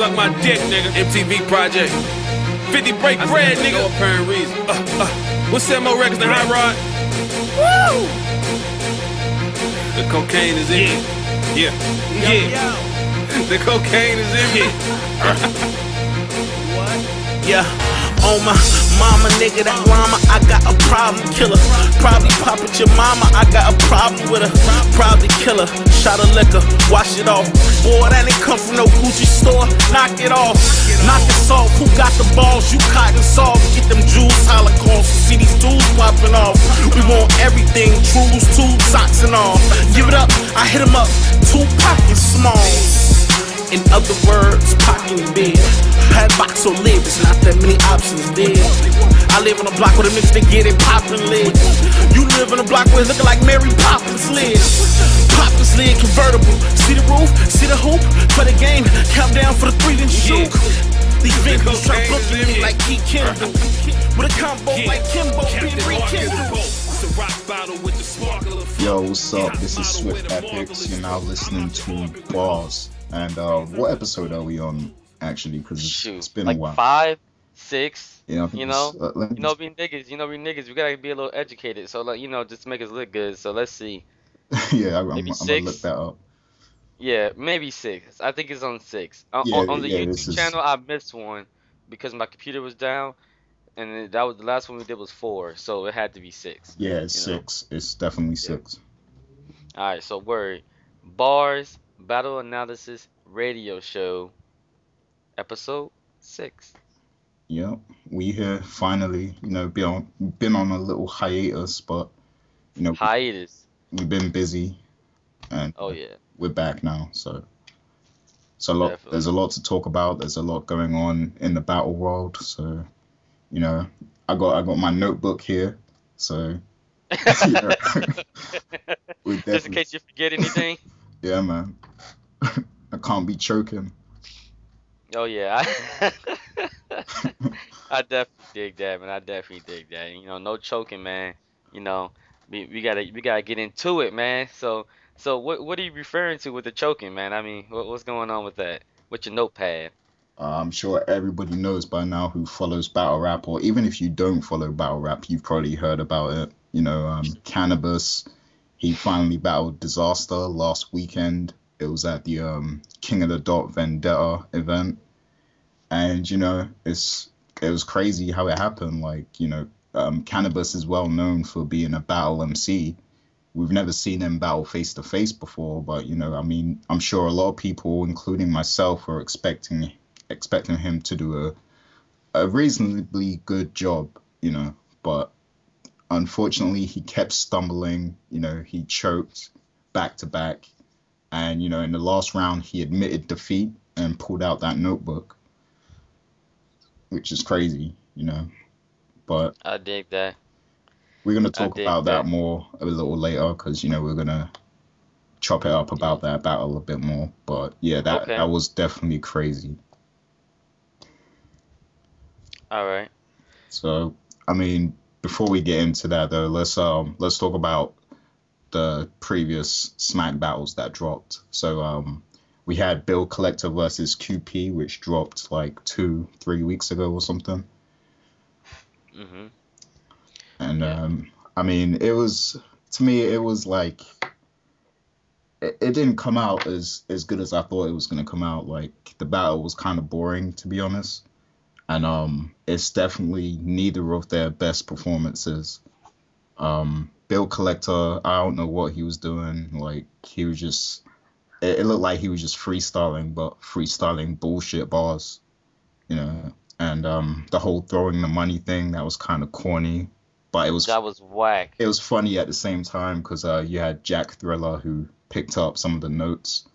suck my dick, nigga. MTV Project. 50 break bread, nigga. No apparent reason. Uh, uh. What's that more records than Hot Rod? Woo! The cocaine is in me. Yeah. Yeah. The cocaine is in me. what? Yeah. On my mama, nigga, that llama, I got a problem killer. Probably pop at your mama, I got a problem with her. Probably killer, shot of liquor, wash it off. Boy, that ain't come from no Gucci store, knock it off. Knock it off, who got the balls? You cotton soft, get them jewels, holocaust. See these dudes popping off. We want everything, trues, tubes, socks, and all. Give it up, I hit him up, two pockets small. In other words, pocking big. Padbox or live, it's not that many options there. I live on a block where the niggas they get it poppin' lit. You live in a block where it's looking like Mary Poppins live. Poppins lid convertible. See the roof, see the hoop, play the game, count down for the three then shoot. These victims try booking me like Key Kendall. With a combo like Kimbo, being rekindled. Yo, what's up? This is Swift Epics. You're now listening to Bars. And uh, what episode are we on actually? Because it's, been like a while. Five, six. Yeah, you know, uh, you know, being niggas, you know, we niggas, we gotta be a little educated. So like, you know, just to make us look good. So let's see. yeah, I, am I'm, I'm gonna look that up. Yeah, maybe six. I think it's on six. Yeah, on, on the yeah, YouTube channel, I missed one because my computer was down, and that was the last one we did was four, so it had to be six. Yeah, it's six. Know? It's definitely six. All right, so word bars Battle Analysis Radio Show, Episode 6. Yep, we here finally. You know, been on, been on a little hiatus, but you know, hiatus. We've been busy, and oh yeah, we're back now. So, so a lot. Definitely. There's a lot to talk about. There's a lot going on in the battle world. So, you know, I got I got my notebook here. So, just in case you forget anything. Yeah, man. I can't be choking. Oh yeah, I, definitely dig that, man. I definitely dig that. You know, no choking, man. You know, we, we gotta we gotta get into it, man. So so what what are you referring to with the choking, man? I mean, what, what's going on with that? With your notepad? Uh, I'm sure everybody knows by now who follows battle rap, or even if you don't follow battle rap, you've probably heard about it. You know, um, Canibus he finally battled Dizaster last weekend. It was at the um, King of the Dot Vendetta event, and you know it's it was crazy how it happened. Like you know, um, Canibus is well known for being a battle MC. We've never seen him battle face to face before, but you know, I mean, I'm sure a lot of people, including myself, were expecting expecting him to do a a reasonably good job, you know, but unfortunately, he kept stumbling. You know, he choked back to back. And, you know, in the last round, he admitted defeat and pulled out that notebook, which is crazy, you know. But I dig that. We're going to talk about that. that. more a little later because, you know, we're going to chop it up about that battle a bit more. But yeah, that, okay. that was definitely crazy. All right. So, I mean, before we get into that though, let's um let's talk about the previous Smack battles that dropped. So um we had Bill Collector versus QP, which dropped like two, three weeks ago or something. hmm And yeah. um I mean it was to me it was like it, it didn't come out as as good as I thought it was gonna come out. Like the battle was kind of boring to be honest and um, it's definitely neither of their best performances. Um, Bill Collector, I don't know what he was doing. Like he was just, it, it looked like he was just freestyling, but freestyling bullshit bars, you know. And um, the whole throwing the money thing that was kind of corny, but it was that was whack. It was funny at the same time because uh, you had Jack Thriller who picked up some of the notes,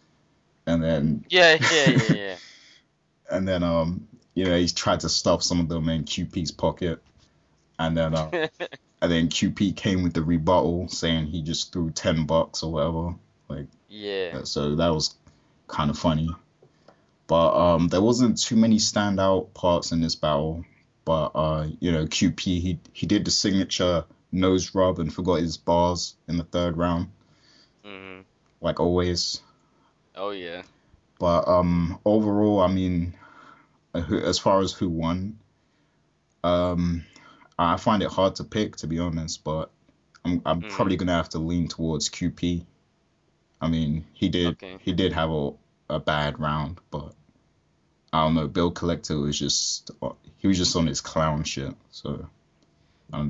and then yeah, yeah, yeah, yeah. and then um you know, he's tried to stuff some of them in QP's pocket, and then uh, and then QP came with the rebuttal saying he just threw ten bucks or whatever. Like yeah. So that was kind of funny, but um, there wasn't too many standout parts in this battle. But uh, you know, QP he he did the signature nose rub and forgot his bars in the third round. Mm-hmm. Like always. Oh yeah. But um, overall, I mean, uh, who- as far as who won, um, I find it hard to pick to be honest. But I'm I'm Mm. probably gonna have to lean towards QP. I mean, he did Okay. he did have a a bad round, but I don't know. Bill Collector was just he was just on his clown shit. So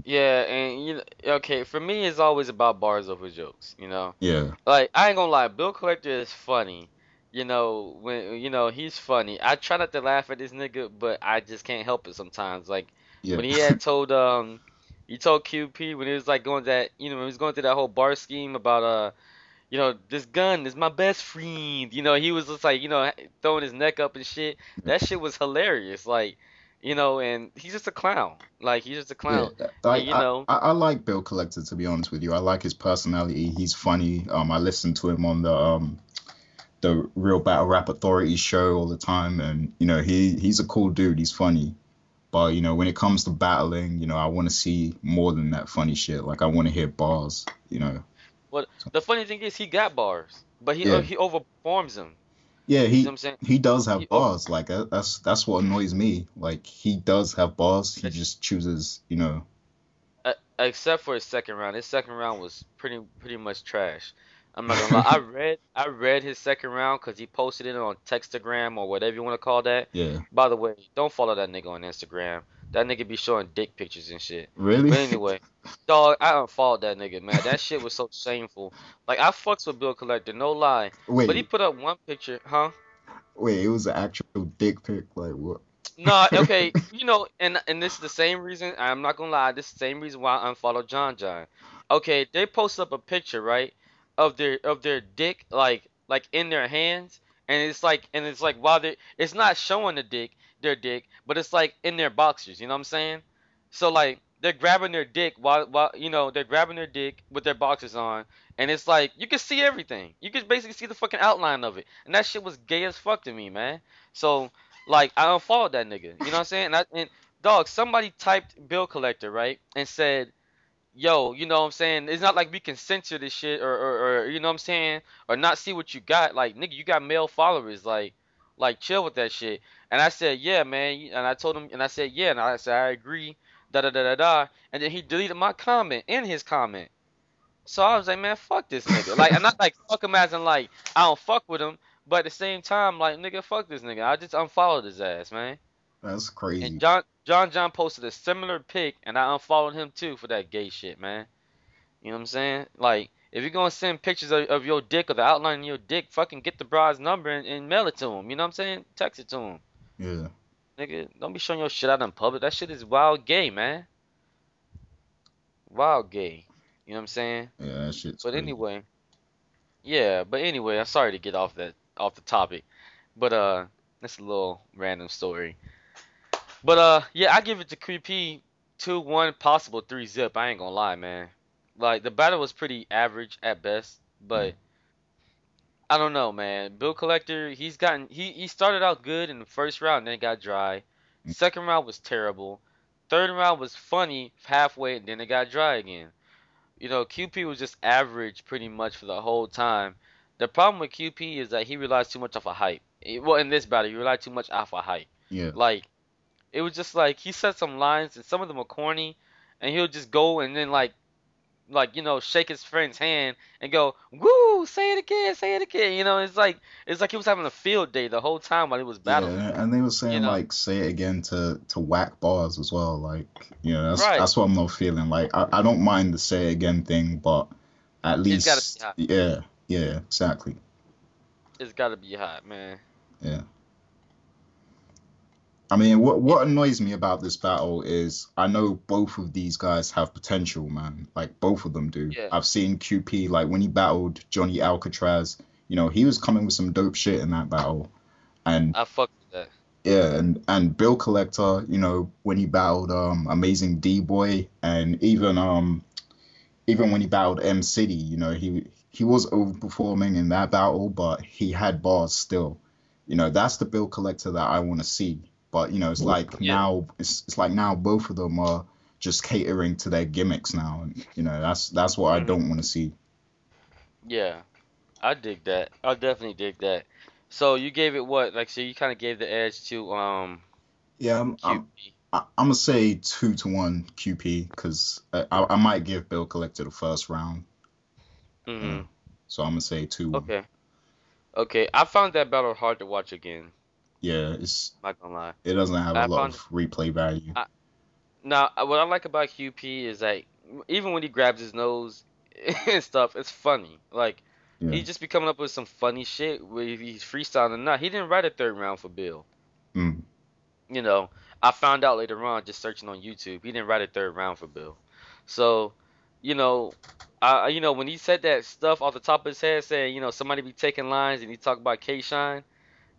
Yeah, and you know, okay, for me it's always about bars over jokes, you know. yeah, Like I ain't gonna lie, Bill Collector is funny. You know, when you know he's funny. I try not to laugh at this nigga, but I just can't help it sometimes. Like yeah, when he had told um he told QP when he was like going that you know when he was going through that whole bar scheme about uh you know this gun is my best friend you know he was just like you know throwing his neck up and shit that shit was hilarious like you know and he's just a clown like he's just a clown Yeah, like, you I- know- I, I, like Bill Collector to be honest with you. I like his personality. He's funny. Um, I listen to him on the um, the Real Battle Rap Authority show all the time, and you know he he's a cool dude. He's funny, but you know when it comes to battling, you know I want to see more than that funny shit. Like I want to hear bars. You know. Well, the funny thing is he got bars but he Yeah. he overperforms them Yeah, you he know I'm saying he does have He- bars. Like that- that's that's what annoys me. Like he does have bars. He just chooses. You know. Uh, except for his second round. His second round was pretty pretty much trash. I'm not gonna lie. I read I read his second round because he posted it on Textagram or whatever you want to call that. Yeah. By the way, don't follow that nigga on Instagram. That nigga be showing dick pictures and shit. Really. But anyway, dog, I unfollowed that nigga, man. That shit was so shameful. Like I fucks with Bill Collector, no lie. Wait. But he put up one picture, huh? Wait. It was an actual dick pic. Like what? No, okay, you know, and and this is the same reason. I'm not gonna lie. This is the same reason why I unfollowed John John. Okay, they post up a picture, right, of their of their dick, like like in their hands, and it's like and it's like while they it's not showing the dick, their dick, but it's like in their boxers. You know what I'm saying? So like they're grabbing their dick while while you know they're grabbing their dick with their boxers on, and it's like you can see everything. You can basically see the fucking outline of it, and that shit was gay as fuck to me, man. So like I don't unfollowed that nigga. You know what I'm saying? And, I, and dog, somebody typed bill collector right and said, "Yo, you know what I'm saying? It's not like we can censor this shit or, or, or you know what I'm saying, or not see what you got. Like nigga, you got male followers. Like, like chill with that shit." And I said, "Yeah, man." And I told him, and I said, "Yeah," and I said, "I agree." Da da da da da. And then he deleted my comment in his comment. So I was like, man, fuck this nigga. Like, I'm not like fuck him as in like I don't fuck with him, but at the same time, like nigga, fuck this nigga. I just unfollowed his ass, man. That's crazy. And John John John posted a similar pic, and I unfollowed him too for that gay shit, man. You know what I'm saying? Like, if you're gonna send pictures of, of your dick or the outline of your dick, fucking get the broad's number and, and mail it to him. You know what I'm saying? Text it to him, Yeah. nigga. Don't be showing your shit out in public. That shit is wild gay, man. Wild gay. You know what I'm saying? Yeah, that shit's But crazy. anyway, yeah. But anyway, I'm sorry to get off that off the topic, but uh, that's a little random story. But uh, yeah, I give it to QP two one possible three zip. I ain't gonna lie, man. Like the battle was pretty average at best, but I don't know, man. Bill Collector, he's gotten he he started out good in the first round, then it got dry. Second round was terrible. Third round was funny halfway, and then it got dry again. You know, QP was just average pretty much for the whole time. The problem with QP is that he relies too much off a hype. Eh, Well, in this battle, he relied too much off a hype. Yeah. Like, it was just like he said some lines, and some of them were corny, and he'll just go and then like, like you know, shake his friend's hand and go, "Woo, say it again, say it again." You know, it's like it's like he was having a field day the whole time while he was battling. Yeah, and they were saying know? like say it again to to whack bars as well. Like you know that's Right. that's what I'm not feeling. Like I, I don't mind the say it again thing, but at It's gotta least yeah yeah exactly It's got to be hot, man. yeah. I mean, what what annoys me about this battle is I know both of these guys have potential, man. Like both of them do. Yeah. I've seen QP like when he battled Johnny Alcatraz. You know, he was coming with some dope shit in that battle, and I fuck with that. Yeah, and and Bill Collector, you know, when he battled um Amazing D Boy and even um even when he battled M City, you know, he he was overperforming in that battle, but he had bars still. You know, that's the Bill Collector that I want to see. But you know, it's like Yeah. now it's it's like now both of them are just catering to their gimmicks now, and you know, that's that's what I Mhm. don't want to see. Yeah, I dig that. I definitely dig that. So you gave it what? Like, so you kind of gave the edge to um Yeah, I'm, I'm, I'm gonna say two to one QP because I, I I might give Bill Collector the first round, hmm so I'm gonna say two. Okay. Okay. I found that battle hard to watch again. Yeah, it's Not gonna lie. it doesn't have I a lot of replay value. Now, uh, what I like about QP is like, even when he grabs his nose and stuff, it's funny. Like, Yeah. he just be coming up with some funny shit where he's freestyling or not. He didn't write a third round for Bill. Mm. You know, I found out later on just searching on YouTube. He didn't write a third round for Bill. So, you know, I you know when he said that stuff off the top of his head, saying you know somebody be taking lines and he talked about K Shine,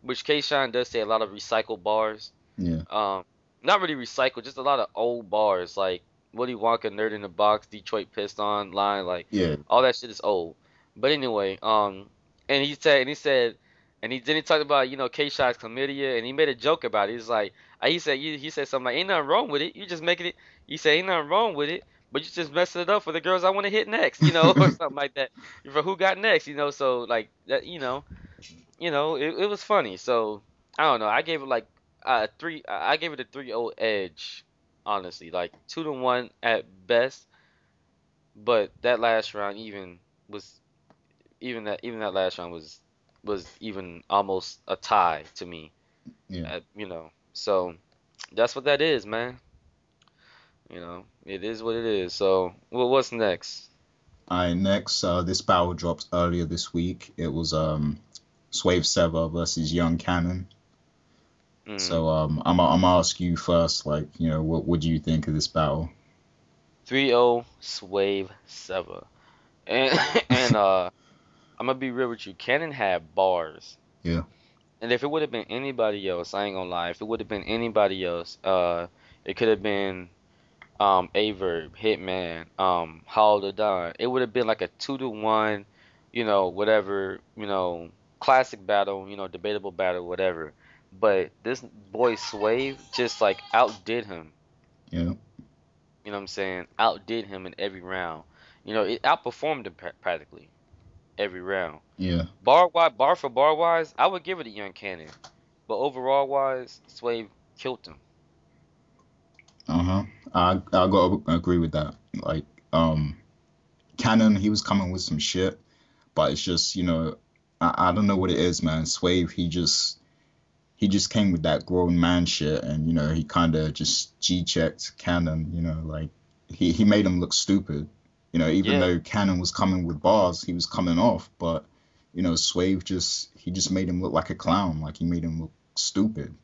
which K Shine does say a lot of recycled bars. Yeah. Um, not really recycled, just a lot of old bars like Willy Wonka, Nerd in the Box, Detroit Piston line, like Yeah. all that shit is old. But anyway, um, and he said, and he said, and he then he talked about you know K Shot's chlamydia, and he made a joke about it. He's like, uh, he said, he, he said something like, ain't nothing wrong with it. You just making it. He said, ain't nothing wrong with it, but you just messing it up for the girls I want to hit next, you know, or something like that. For who got next, you know. So like that, you know, you know, it, it was funny. So I don't know. I gave it like a three. I gave it a 3-0 edge, honestly, like two to one at best. But that last round even was even that even that last round was was even almost a tie to me. Yeah. Uh, you know, so that's what that is, man. You know, it is what it is. So, well, what's next? Alright, next, uh, this battle dropped earlier this week. It was um, Swave Sever versus Young Cannon. Mm. So um, I'm I'm gonna ask you first, like, you know, what what do you think of this battle? 3-0 Swave Sever. And and uh I'm gonna be real with you. Cannon had bars. Yeah. And if it would have been anybody else, I ain't gonna lie. If it would have been anybody else, uh, it could have been um Averb, Hitman, um, Hollow da Don. It would have been like a two to one, you know, whatever, you know, classic battle, you know, debatable battle, whatever. But this boy Swave just like outdid him. Yeah. You know what I'm saying? Outdid him in every round. You know, it outperformed him pra- practically every round. Yeah. Bar wise, bar for bar wise, I would give it a Young Cannon. But overall wise, Swave killed him. Uh huh. I I gotta agree with that. Like, um, Cannon, he was coming with some shit, but it's just you know, I, I don't know what it is, man. Swave, he just he just came with that grown man shit, and you know, he kind of just g checked Cannon. You know, like he he made him look stupid. You know, even Yeah. though Cannon was coming with bars, he was coming off, but you know, Swave just he just made him look like a clown. Like he made him look stupid,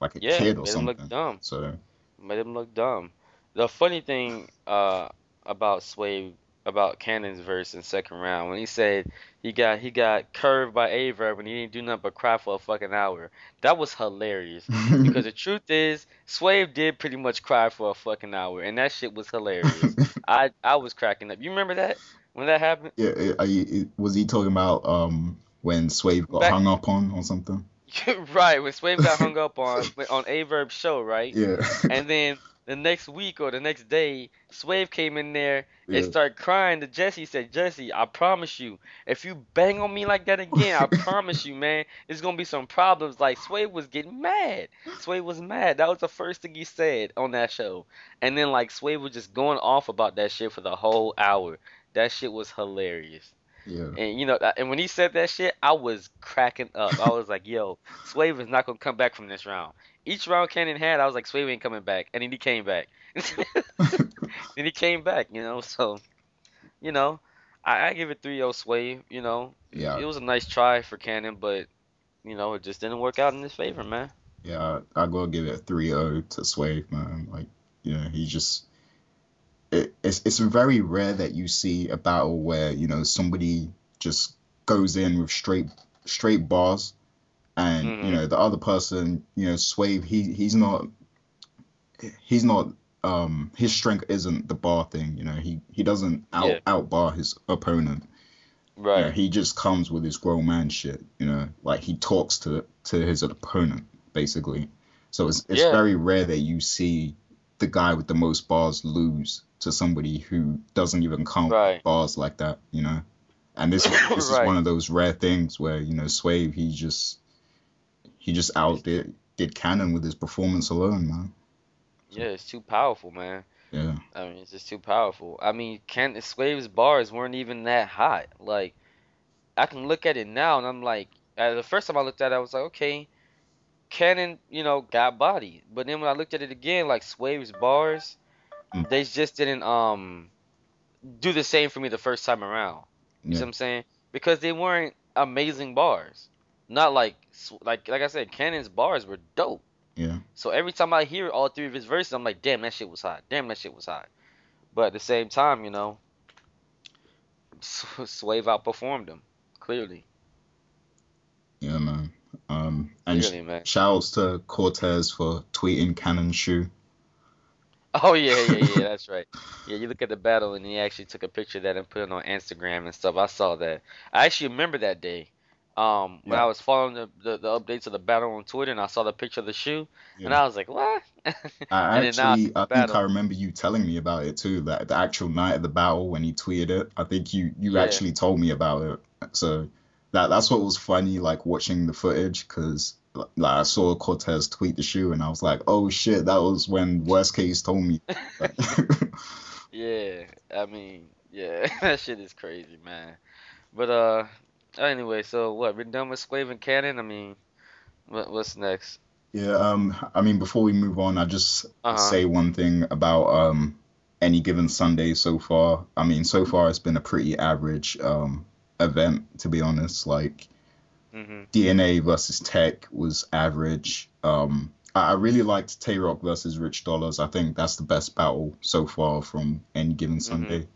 like a Yeah, kid or made him something. look dumb. So Made him look dumb. The funny thing uh, about Swave, about Cannon's verse in second round, when he said he got he got curved by Averb and he didn't do nothing but cry for a fucking hour, that was hilarious. Because the truth is, Swave did pretty much cry for a fucking hour, and that shit was hilarious. I I was cracking up. You remember that when that happened? Yeah, are you, was he talking about um when Swave got Back- hung up on or something? right when Swave got hung up on on Averb's show, right? Yeah. And then the next week or the next day, Swave came in there and Yeah. started crying to Jesse. He said, Jesse, I promise you, if you bang on me like that again, I promise you, man, it's gonna be some problems. Like Swave was getting mad. Swave was mad. That was the first thing he said on that show. And then like Swave was just going off about that shit for the whole hour. That shit was hilarious. yeah. And you know, uh, and when he said that shit, I was cracking up. I was like, "Yo, Swave is not gonna come back from this round." Each round Cannon had, I was like, "Swave ain't coming back," and then he came back. then he came back, you know. So, you know, I, I give it 3-0 Swave. You know, Yeah. it was a nice try for Cannon, but you know, it just didn't work out in his favor, man. Yeah, I, I gotta give it 3-0 to Sway, man. Like, you know, he just it, it's it's very rare that you see a battle where, you know, somebody just goes in with straight straight bars and, Mhm. you know, the other person, you know, Swave, he he's not he's not um his strength isn't the bar thing, you know. He he doesn't out Yeah. outbar his opponent. You know, Right. he just comes with his grown man shit, you know, like he talks to to his opponent basically. So it's it's Yeah. very rare that you see the guy with the most bars lose to somebody who doesn't even count Right. bars like that, you know. and this is this Right. is one of those rare things where you know Swave he just he just outdid did Cannon with his performance alone, man. Yeah, it's too powerful, man. Yeah, I mean, it's just too powerful. I mean, Ken Swave's bars weren't even that hot. Like, I can look at it now and I'm like, the first time I looked at it, I was like, okay, Cannon, you know, got body. But then when I looked at it again, like Swave's bars, Mm. they just didn't um do the same for me the first time around. You see what I'm saying? Because they weren't amazing bars. Not like like like I said, Cannon's bars were dope. yeah, So every time I hear all three of his verses, I'm like, damn, that shit was hot. Damn, that shit was hot. But at the same time, you know, Swave outperformed him. Clearly. yeah, man. Um, and sh- Clearly, man. shouts to Cortez for tweeting Cannon's shoe. Oh, yeah, yeah, yeah, that's right. Yeah, you look at the battle, and he actually took a picture of that and put it on Instagram and stuff. I saw that. I actually remember that day. Um, when I was following the, the, the updates of the battle on Twitter, and I saw the picture of the shoe, and I was like, what? I And then now actually, I think. I remember you telling me about it too. That the actual night of the battle when he tweeted it, I think you you Yeah. actually told me about it. So that that's what was funny, like watching the footage, because like I saw Cortez tweet the shoe, and I was like, oh shit, that was when Worst Case told me. Yeah, I mean, yeah, that shit is crazy, man. But uh, anyway, so what? We're done with Swave and Cannon. I mean, what, what's next? Yeah, um, I mean, before we move on, I just Uh-huh. say one thing about um any given Sunday so far. I mean, so far it's been a pretty average um event, to be honest. Like hmm DNA versus Tech was average. Um, I, really liked Tay Rock versus Rich Dollars. I think that's the best battle so far from any given Sunday.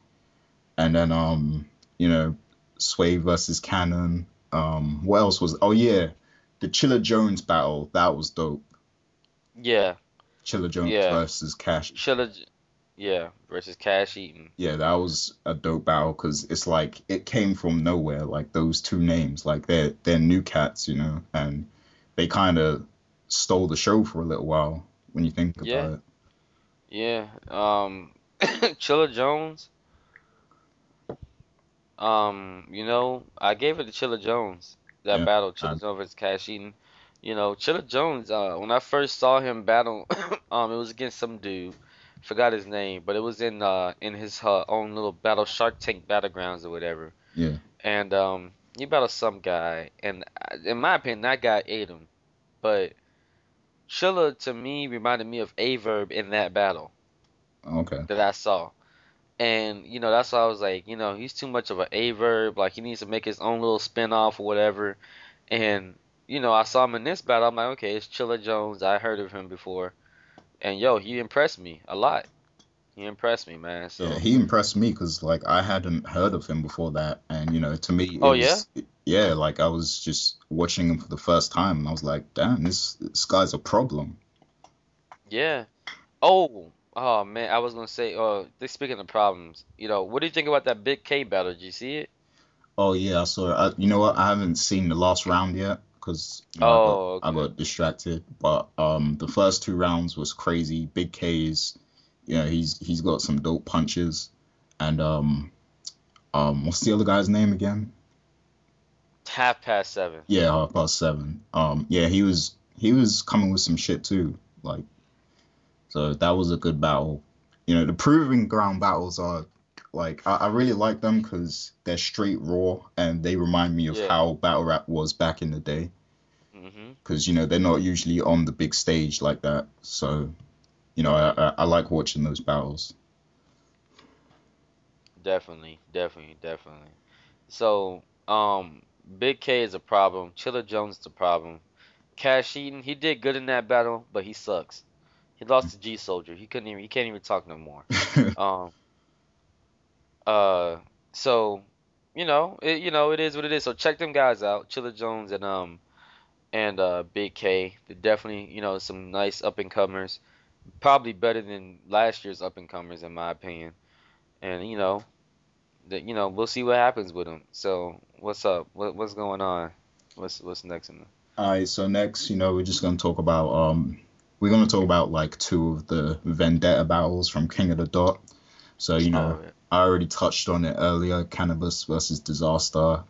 And then um, you know, Sway versus Cannon. Um, what else was? Oh yeah, the Chilla Jones battle that was dope. Yeah, Chilla Jones Yeah. versus Cash. Chilla, yeah, versus Cash Eaton. Yeah, that was a dope battle because it's like it came from nowhere. Like those two names, like they're they're new cats, you know, and they kind of stole the show for a little while when you think about Yeah. it. Yeah, um, Chilla Jones. Um, you know, I gave it to Chilla Jones. That Yeah, battle, Chilla I- Jones versus Cash Eaton. You know, Chilla Jones. Uh, when I first saw him battle, um, it was against some dude. Forgot his name, but it was in uh in his uh, own little battle, Shark Tank Battlegrounds or whatever. Yeah, And um, he battled some guy, and uh, in my opinion, that guy ate him. But Chilla to me reminded me of Averb in that battle okay. that I saw. And, you know, that's why I was like, you know, he's too much of an A verb. Like, he needs to make his own little spin off or whatever. And, you know, I saw him in this battle. I'm like, okay, it's Chilla Jones. I heard of him before. And, yo, he impressed me a lot. He impressed me, man. So, Yeah, he impressed me because like I hadn't heard of him before that, and you know, to me, it Oh, was, yeah, like I was just watching him for the first time, and I was like, damn, this this guy's a problem. yeah. Oh, oh, man. I was going to say, uh, speaking of problems, you know, what do you think about that Big K battle? Did you see it? Oh yeah, I saw it. I, you know what? I haven't seen the last round yet because Oh, I, got, I got distracted. But um, the first two rounds was crazy. Big K's, you know, he's he's got some dope punches, and um, um, what's the other guy's name again? Half past seven. Yeah, half past seven. Um, yeah, he was he was coming with some shit too. Like, so that was a good battle. You know, the proving ground battles are like I, I really like them because they're straight raw and they remind me of Yeah. how battle rap was back in the day. Because you know they're not usually on the big stage like that. So, you know, I, I, I like watching those battles. Definitely, definitely, definitely. So, um, Big K is a problem. Chilla Jones is a problem. Cash Eaton, he did good in that battle, but he sucks. He lost to G Soldier. He couldn't even. He can't even talk no more. Um. Uh. So, you know, it, you know, it is what it is. So check them guys out, Chilla Jones and um, and uh, Big K. They're definitely, you know, some nice up and comers. Probably better than last year's up and comers, in my opinion. And you know, that you know, we'll see what happens with them. So, what's up? What, what's going on? What's what's next in the All right, so next, you know, we're just gonna talk about um, we're gonna talk about like two of the vendetta battles from King of the Dot. So you know, Oh, yeah. I already touched on it earlier. Canibus versus Dizaster.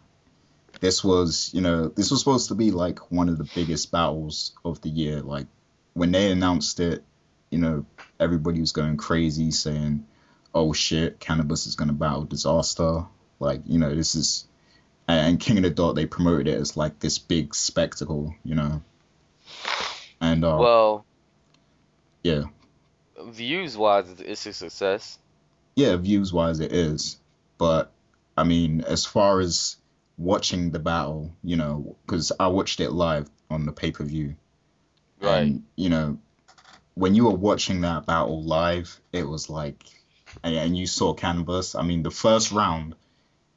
This was, you know, this was supposed to be like one of the biggest battles of the year. Like when they announced it, you know, everybody was going crazy saying, "Oh shit, Canibus is gonna battle Dizaster." Like, you know, this is, and King of the Dot they promoted it as like this big spectacle, you know. And uh, Well, yeah, views wise, it's a success. yeah, views wise it is, but I mean, as far as watching the battle, you know, because I watched it live on the pay per view, Right. and you know, when you were watching that battle live, it was like, and, and you saw Canibus. I mean, the first round,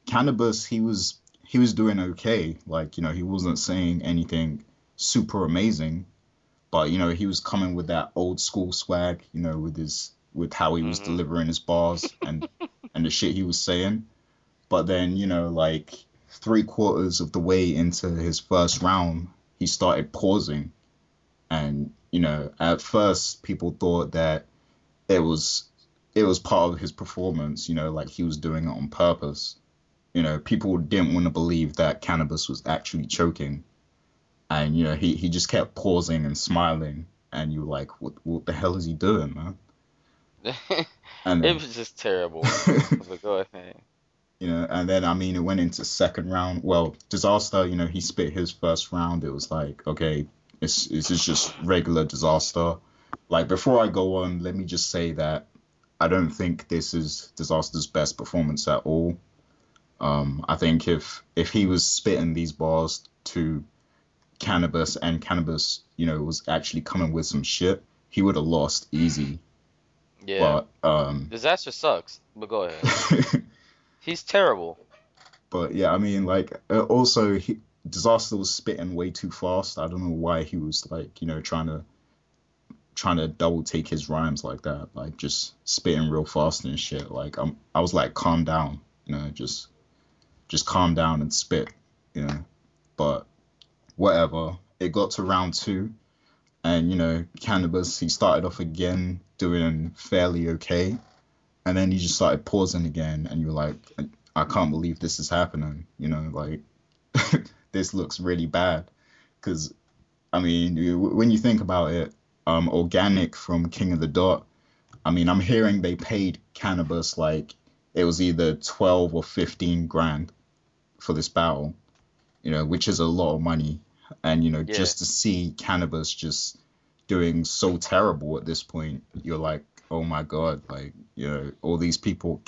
Canibus, he was he was doing okay. Like, you know, he wasn't saying anything super amazing, but you know, he was coming with that old school swag, you know, with his with how he was Mhm. delivering his bars and and the shit he was saying. But then, you know, like three quarters of the way into his first round, he started pausing. And, you know, at first people thought that it was it was part of his performance, you know, like he was doing it on purpose. You know, people didn't want to believe that Canibus was actually choking. And, you know, he, he just kept pausing and smiling and you were like, what what the hell is he doing, man? And it was just terrible. go ahead. you know, and then I mean it went into second round. Well, Dizaster, you know, he spit his first round. It was like, okay, it's this is just regular Dizaster. Like before I go on, let me just say that I don't think this is Dizaster's best performance at all. Um, I think if if he was spitting these bars to Canibus and Canibus, you know, was actually coming with some shit, he would have lost easy. Yeah. But um, Dizaster sucks, but go ahead. He's terrible. But yeah, I mean, like, uh, also, he, Dizaster was spitting way too fast. I don't know why he was like, you know, trying to trying to double take his rhymes like that, like just spitting real fast and shit. Like, I'm, I was like, calm down, you know, just just calm down and spit, you know. But whatever. It got to round two, and you know, Canibus he started off again doing fairly okay, and then he just started pausing again, and you're like, I can't believe this is happening. You know, like this looks really bad. Because, I mean, when you think about it, um, Organik from King of the Dot, I mean, I'm hearing they paid Canibus like it was either 12 or 15 grand for this battle, you know, which is a lot of money. And, you know, Yeah. just to see Canibus just doing so terrible at this point, you're like, oh my God, like, you know, all these people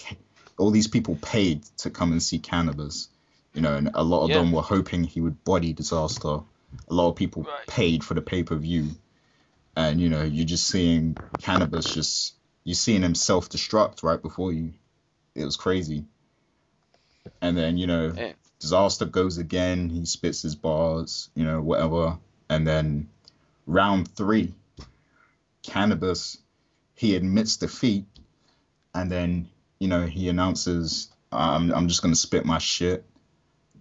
all these people paid to come and see Canibus you know and a lot of Yeah. them were hoping he would body Dizaster a lot of people Right. paid for the pay-per-view and you know you're just seeing Canibus just you're seeing him self-destruct right before you it was crazy and then you know. Disaster goes again he spits his bars you know whatever. And then round three Canibus he admits defeat. And then you know he announces I'm, I'm just gonna spit my shit.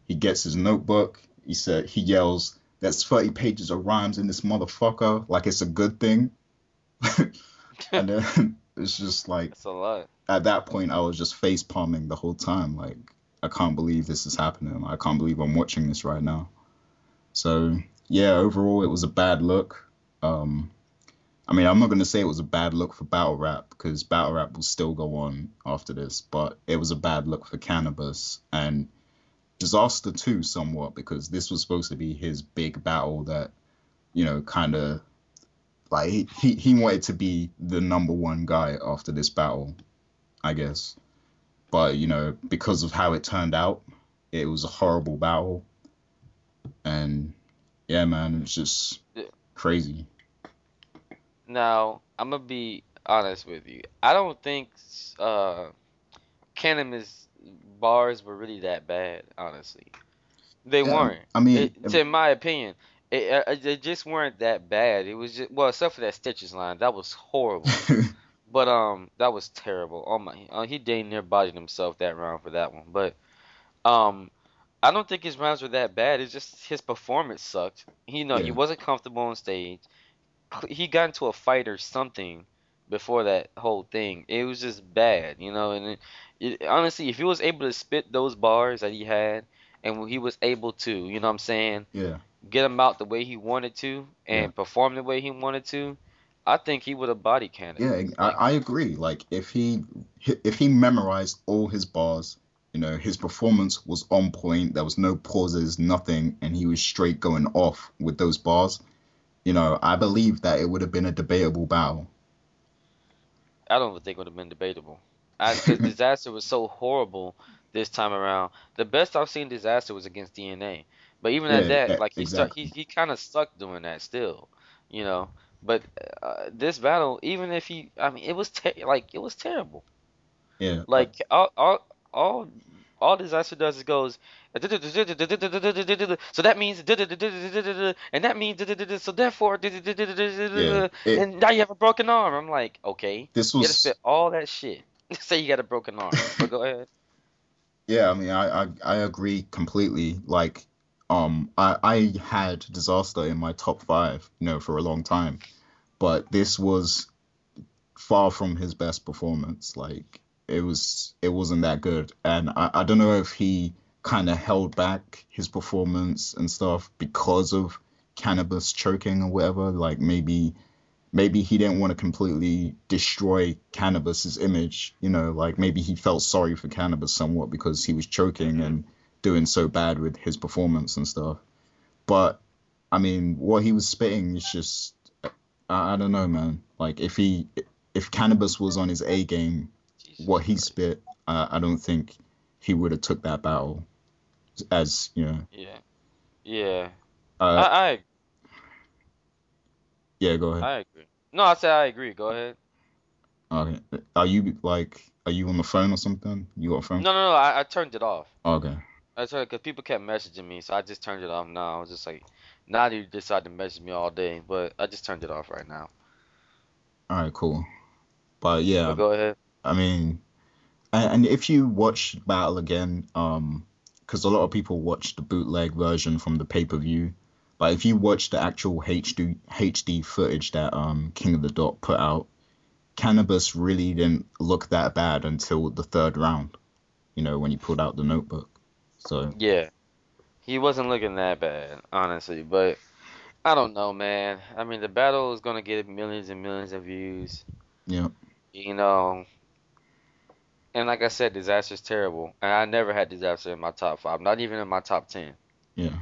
He gets his notebook. He said he yells that's 30 pages of rhymes in this motherfucker. Like it's a good thing. And then it's just like That's a lot. at that point I was just face palming the whole time. Like, I can't believe this is happening. I can't believe I'm watching this right now. So yeah, overall it was a bad look. Um, I mean, I'm not gonna say it was a bad look for battle rap because battle rap will still go on after this, but it was a bad look for Canibus and Dizaster too, somewhat because this was supposed to be his big battle that you know kind of like he, he he wanted to be the number one guy after this battle I guess. But you know, because of how it turned out, it was a horrible battle. And yeah, man, it's just crazy. Now, I'm gonna be honest with you. I don't think uh Canibus bars were really that bad, honestly. They Yeah, weren't. I mean, It, to in my opinion, it, uh, they just weren't that bad. It was just well, except for that Stitches line, that was horrible. But um, that was terrible. Oh my, uh, he dang near bodied himself that round for that one. But um, I don't think his rounds were that bad. It's just his performance sucked. He, you know, he wasn't comfortable on stage. He got into a fight or something before that whole thing. It was just bad, you know. And it, it, honestly, if he was able to spit those bars that he had, and he was able to, you know what I'm saying, Yeah. get them out the way he wanted to and Yeah. perform the way he wanted to, I think he would have body canned. Yeah, I, I agree. Like if he if he memorized all his bars, you know, his performance was on point. There was no pauses, nothing, and he was straight going off with those bars. You know, I believe that it would have been a debatable battle. I don't think it would have been debatable. I, 'cause Dizaster was so horrible this time around. The best I've seen Dizaster was against DNA. But even at that, yeah, like he stuck, exactly. he he kind of stuck doing that still, you know. But uh, this battle, even if he, I mean, it was ter- like it was terrible. Yeah. Like all all all all Dizaster does is goes. So that means, and that means, so therefore, Yeah, it- and now you have a broken arm. I'm like, okay, This you was spit all that shit. Say you got a broken arm, but go ahead. Yeah, I mean, I, I I agree completely. Like, um, I I had Dizaster in my top five, you know, for a long time, but this was far from his best performance. Like, it was it wasn't that good, and I I don't know if he kind of held back his performance and stuff because of Canibus choking or whatever. Like maybe maybe he didn't want to completely destroy Canibus's image you know like maybe he felt sorry for Canibus somewhat because he was choking and doing so bad with his performance and stuff but i mean what he was spitting is just i, I don't know man like if he if Canibus was on his a game what he spit uh, i don't think he would have took that battle as you know Yeah, yeah. uh, I, I yeah go ahead I agree. No, I said I agree. Go ahead. okay are you like are you on the phone or something you got a phone No, no, no. I, I turned it off. okay I turned because people kept messaging me, so I just turned it off now. I was just like, now you decide to message me all day, but I just turned it off right now. All right, cool. But yeah, But go ahead. I mean, and, and if you watch Battle again, um, because a lot of people watch the bootleg version from the pay-per-view, but if you watch the actual HD HD footage that um King of the Dot put out, Canibus really didn't look that bad until the third round. You know, when he pulled out the notebook. So Yeah, he wasn't looking that bad, honestly. But I don't know, man. I mean, the battle is gonna get millions and millions of views. yeah, You know. And like I said, Dizaster's terrible, and I never had Dizaster in my top five, not even in my top ten. yeah.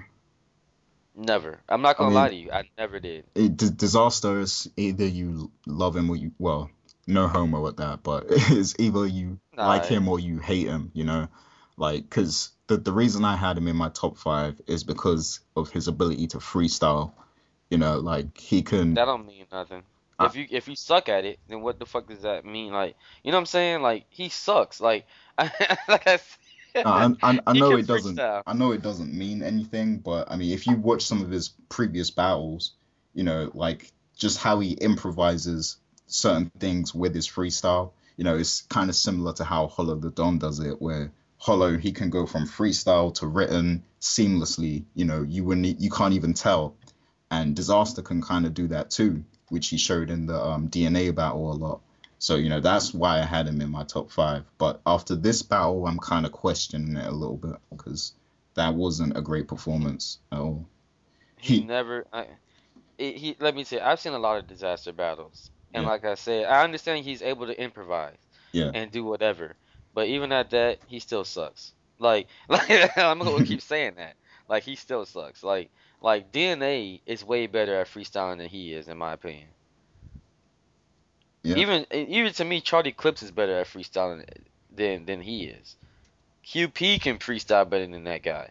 Never. I'm not gonna I mean- lie to you. I never did. it, d- Dizaster is either you love him or you well no homo at that but it's either you Nah, like him or you hate him you know like because the, the reason i had him in my top five is because of his ability to freestyle you know like he can That don't mean nothing. I- if you if you suck at it, then what the fuck does that mean? Like, you know what I'm saying? Like he sucks. Like, like I said, I, I, I know it doesn't freestyle. i know it doesn't mean anything but i mean if you watch some of his previous battles you know like just how he improvises certain things with his freestyle you know it's kind of similar to how Hollow da Don does it where hollow he can go from freestyle to written seamlessly you know you wouldn't you can't even tell and Dizaster can kind of do that too which he showed in the um, dna battle a lot so you know that's why I had him in my top five. But after this battle, I'm kind of questioning it a little bit because that wasn't a great performance at all. He He- never. I, it, he let me say, I've seen a lot of Dizaster battles, and Yeah. like I said, I understand he's able to improvise Yeah. and do whatever. But even at that, he still sucks. Like, like I'm gonna keep saying that. Like he still sucks. Like, like DNA is way better at freestyling than he is, in my opinion. Yeah. Even even to me, Charlie Clips is better at freestyling than than he is. QP can freestyle better than that guy,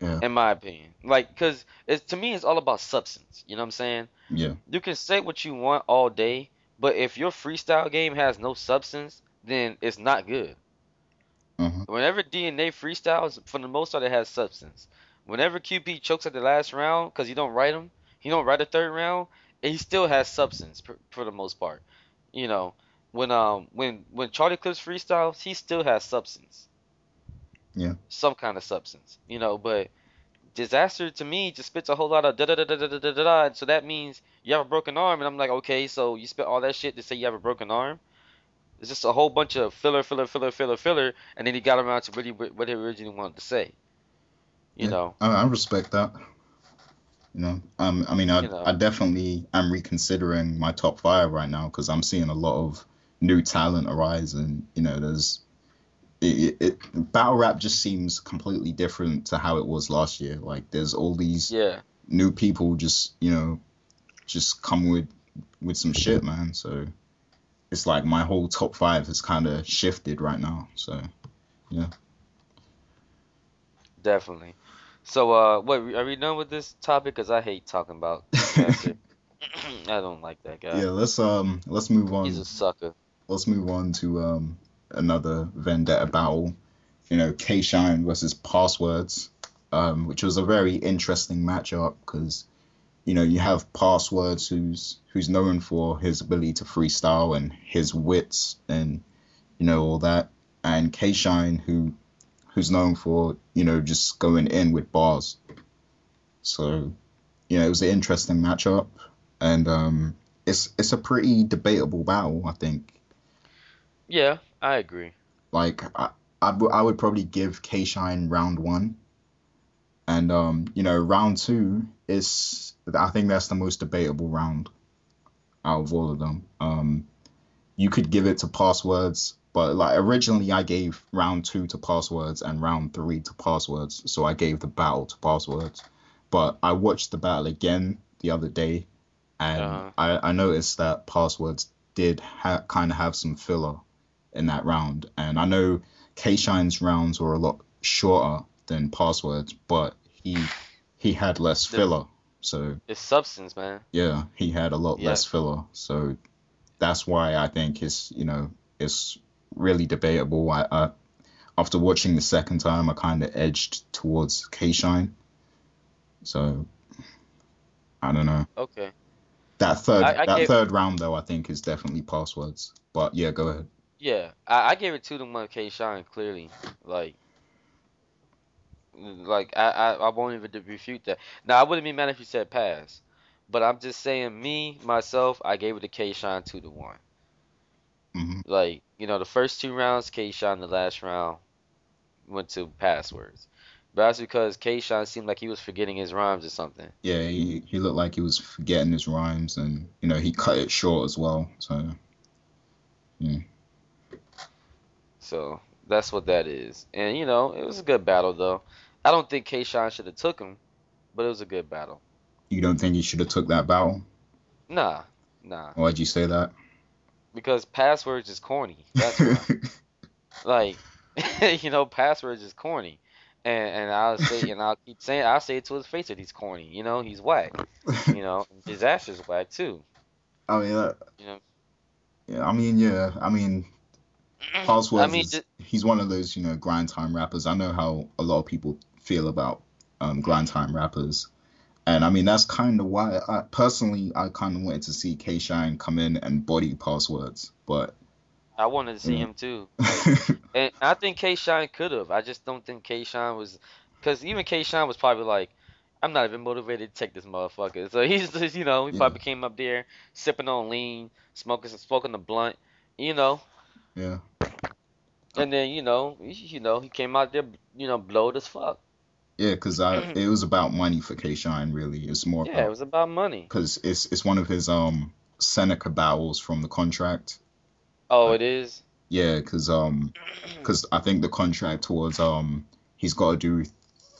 Yeah. in my opinion. Like, cause it's to me, it's all about substance. You know what I'm saying? Yeah. You can say what you want all day, but if your freestyle game has no substance, then it's not good. Uh-huh. Whenever DNA freestyles, for the most part, it has substance. Whenever QP chokes at the last round, because he don't write him, he don't write a third round, he still has substance for, for the most part. You know, when um when when Charlie Clips freestyles, he still has substance. Yeah. Some kind of substance. You know, but Dizaster to me just spits a whole lot of da da da da da da da da. So that means you have a broken arm, and I'm like, okay, so you spit all that shit to say you have a broken arm. It's just a whole bunch of filler, filler, filler, filler, filler, and then he got around to really what he originally wanted to say. You Yeah, know, I, I respect that. You know, um, I mean, I, You know. I definitely am reconsidering my top five right now because I'm seeing a lot of new talent arise, and you know, there's it, it, it battle rap just seems completely different to how it was last year. Like, there's all these yeah, new people just you know, just come with with some shit, man. So it's like my whole top five has kind of shifted right now. So yeah. definitely. So, uh, what are we done with this topic? Cause I hate talking about I don't like that guy. Yeah, let's um let's move on. He's a sucker. let's move on to um, another vendetta battle. You know, K Shine versus Passwords, um, which was a very interesting matchup because you know you have Passwords who's who's known for his ability to freestyle and his wits and you know all that, and K Shine who who's known for you know just going in with bars. So you know it was an interesting matchup, and um, it's it's a pretty debatable battle, I think. Yeah, I agree. Like I, I, w- I would probably give K Shine round one, and um, you know, round two is I think that's the most debatable round out of all of them. Um, you could give it to Passwords, but like originally I gave round two to Passwords and round three to Passwords, so I gave the battle to Passwords. But I watched the battle again the other day, and Uh-huh. I, I noticed that Passwords did ha- kind of have some filler in that round. And I know K Shine's rounds were a lot shorter than Passwords, but he he had less The- filler. So It's substance, man. yeah, he had a lot Yeah. less filler. So that's why I think it's you know it's really debatable. I, I uh, after watching the second time, I kind of edged towards K Shine. So I don't know. Okay. That third I- I that gave- third round though, I think is definitely Passwords. But yeah, go ahead. Yeah, I, I gave it two to one K Shine clearly. Like, like I, I, I won't even refute that. Now I wouldn't be mad if you said pass, but I'm just saying me myself. I gave it to K Shine two to one. hmm Like you know the first two rounds K Shine, the last round went to passwords. But that's because K Shine seemed like he was forgetting his rhymes or something. Yeah, he, he looked like he was forgetting his rhymes, and you know he cut it short as well. So yeah. So that's what that is. And you know it was a good battle though. I don't think K Shine should have took him, but it was a good battle. you don't think he should have took that battle? Nah, nah. Why'd you say that? because passwords is corny. That's why. like, you know, passwords is corny, and and I'll say and I'll keep saying I'll say it to his face that he's corny. You know, he's whack. You know, Dizaster's whack too. I mean, uh, You know, yeah, I mean, yeah, I mean, Passwords I mean, is he's one of those you know grind time rappers. I know how a lot of people feel about um, grind time rappers, and I mean that's kind of why I personally I kind of wanted to see K Shine come in and body Passwords, but I wanted to see Yeah. him too, and I think K Shine could have. I just don't think K Shine was, because even K Shine was probably like. I'm not even motivated to take this motherfucker. So he's just, you know, he Yeah. probably came up there sipping on lean, smoking smoking the blunt, you know, yeah, And then you know, you, you know, he came out there, you know, blowed as fuck. Yeah, because I it was about money for K Shine really. It's more Yeah, it was about money. because it's it's one of his um Seneca battles from the contract. Oh, it is. Yeah, because um, because I think the contract was um, he's got to do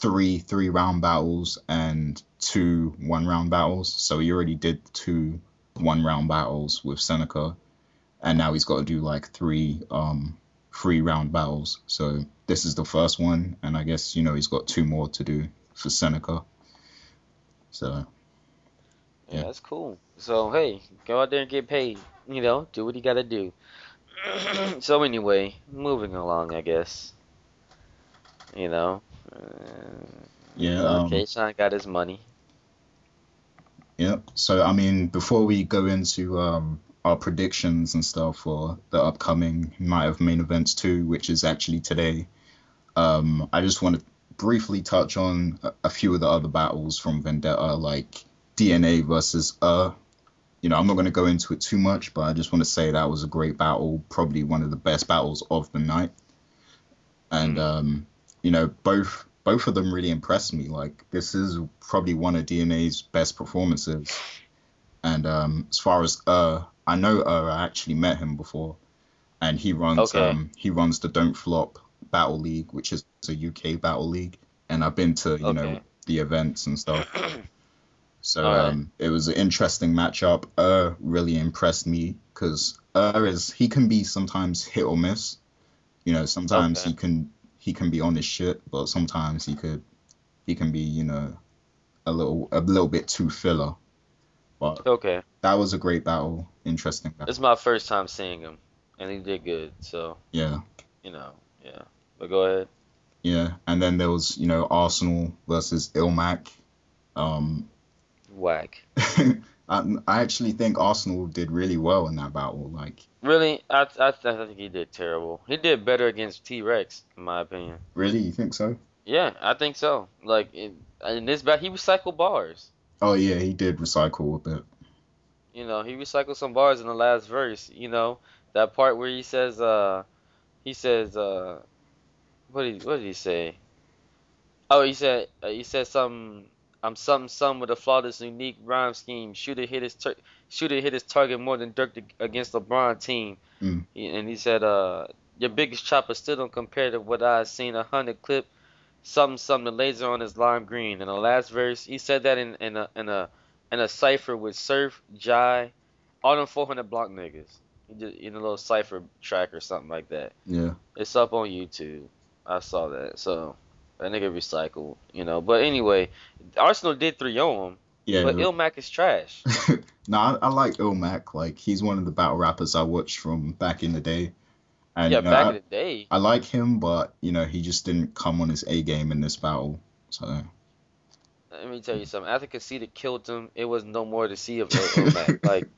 three three round battles and two one round battles. So he already did two one round battles with Seneca, and now he's got to do like three um three round battles. So this is the first one, and I guess you know he's got two more to do for Seneca. So Yeah, Yeah. that's cool. So hey, go out there and get paid. You know, do what you gotta do. so anyway, moving along, I guess. You know, uh, yeah, um, K. Shine got his money. Yep. So I mean, before we go into um, our predictions and stuff for the upcoming Night of Main Events 2, which is actually today, um, I just want to briefly touch on a, a few of the other battles from Vendetta, like DNA versus Uh. You know, I'm not going to go into it too much, but I just want to say that was a great battle, probably one of the best battles of the night. And um, you know, both both of them really impressed me. Like this is probably one of DNA's best performances. And um, as far as uh, I know uh, I actually met him before, and he runs Okay. um, he runs the Don't Flop Battle League, which is a UK battle league. And I've been to you know the events and stuff. So Alright. um, it was an interesting matchup. Uh really impressed me because uh is he can be sometimes hit or miss. You know, sometimes Okay. he can he can be on his shit, but sometimes he could he can be you know a little a little bit too filler. But Okay. that was a great battle, interesting battle. It's my first time seeing him, and he did good. So Yeah, you know, yeah. But go ahead. yeah. And then there was you know Arsenal versus Ilmac. Um, Whack. I, I actually think Arsenal did really well in that battle. Like Really, I I, I think he did terrible. He did better against T Rex, in my opinion. really, you think so? Yeah, I think so. Like in, in this bat, he recycled bars. Oh yeah, he did recycle a bit. You know, he recycled some bars in the last verse. You know, that part where he says, uh, he says, uh, what did what did he say? Oh, he said uh, he said something. I'm something some with a flawless, unique rhyme scheme. Shooter hit his tar- shooter hit his target more than Dirk to- against LeBron team. Mm. He- And he said, uh, your biggest chopper still don't compare to what I've seen a hundred clip. Something something the laser on his lime green. In the last verse, he said that in in a in a in a cipher with Surf, Jai, all them 400 block niggas. In a little cipher track or something like that. Yeah. It's up on YouTube. I saw that. So that nigga recycled, you know. But anyway, Arsenal did three on him, Yeah. but Ilmac is trash. no, I, I like Ilmac. Like he's one of the battle rappers I watched from back in the day. And yeah, you know, back I, in the day. I like him, but you know he just didn't come on his A game in this battle. So Let me tell you something. After Conceited killed him, it was no more to see of Ilmac. like,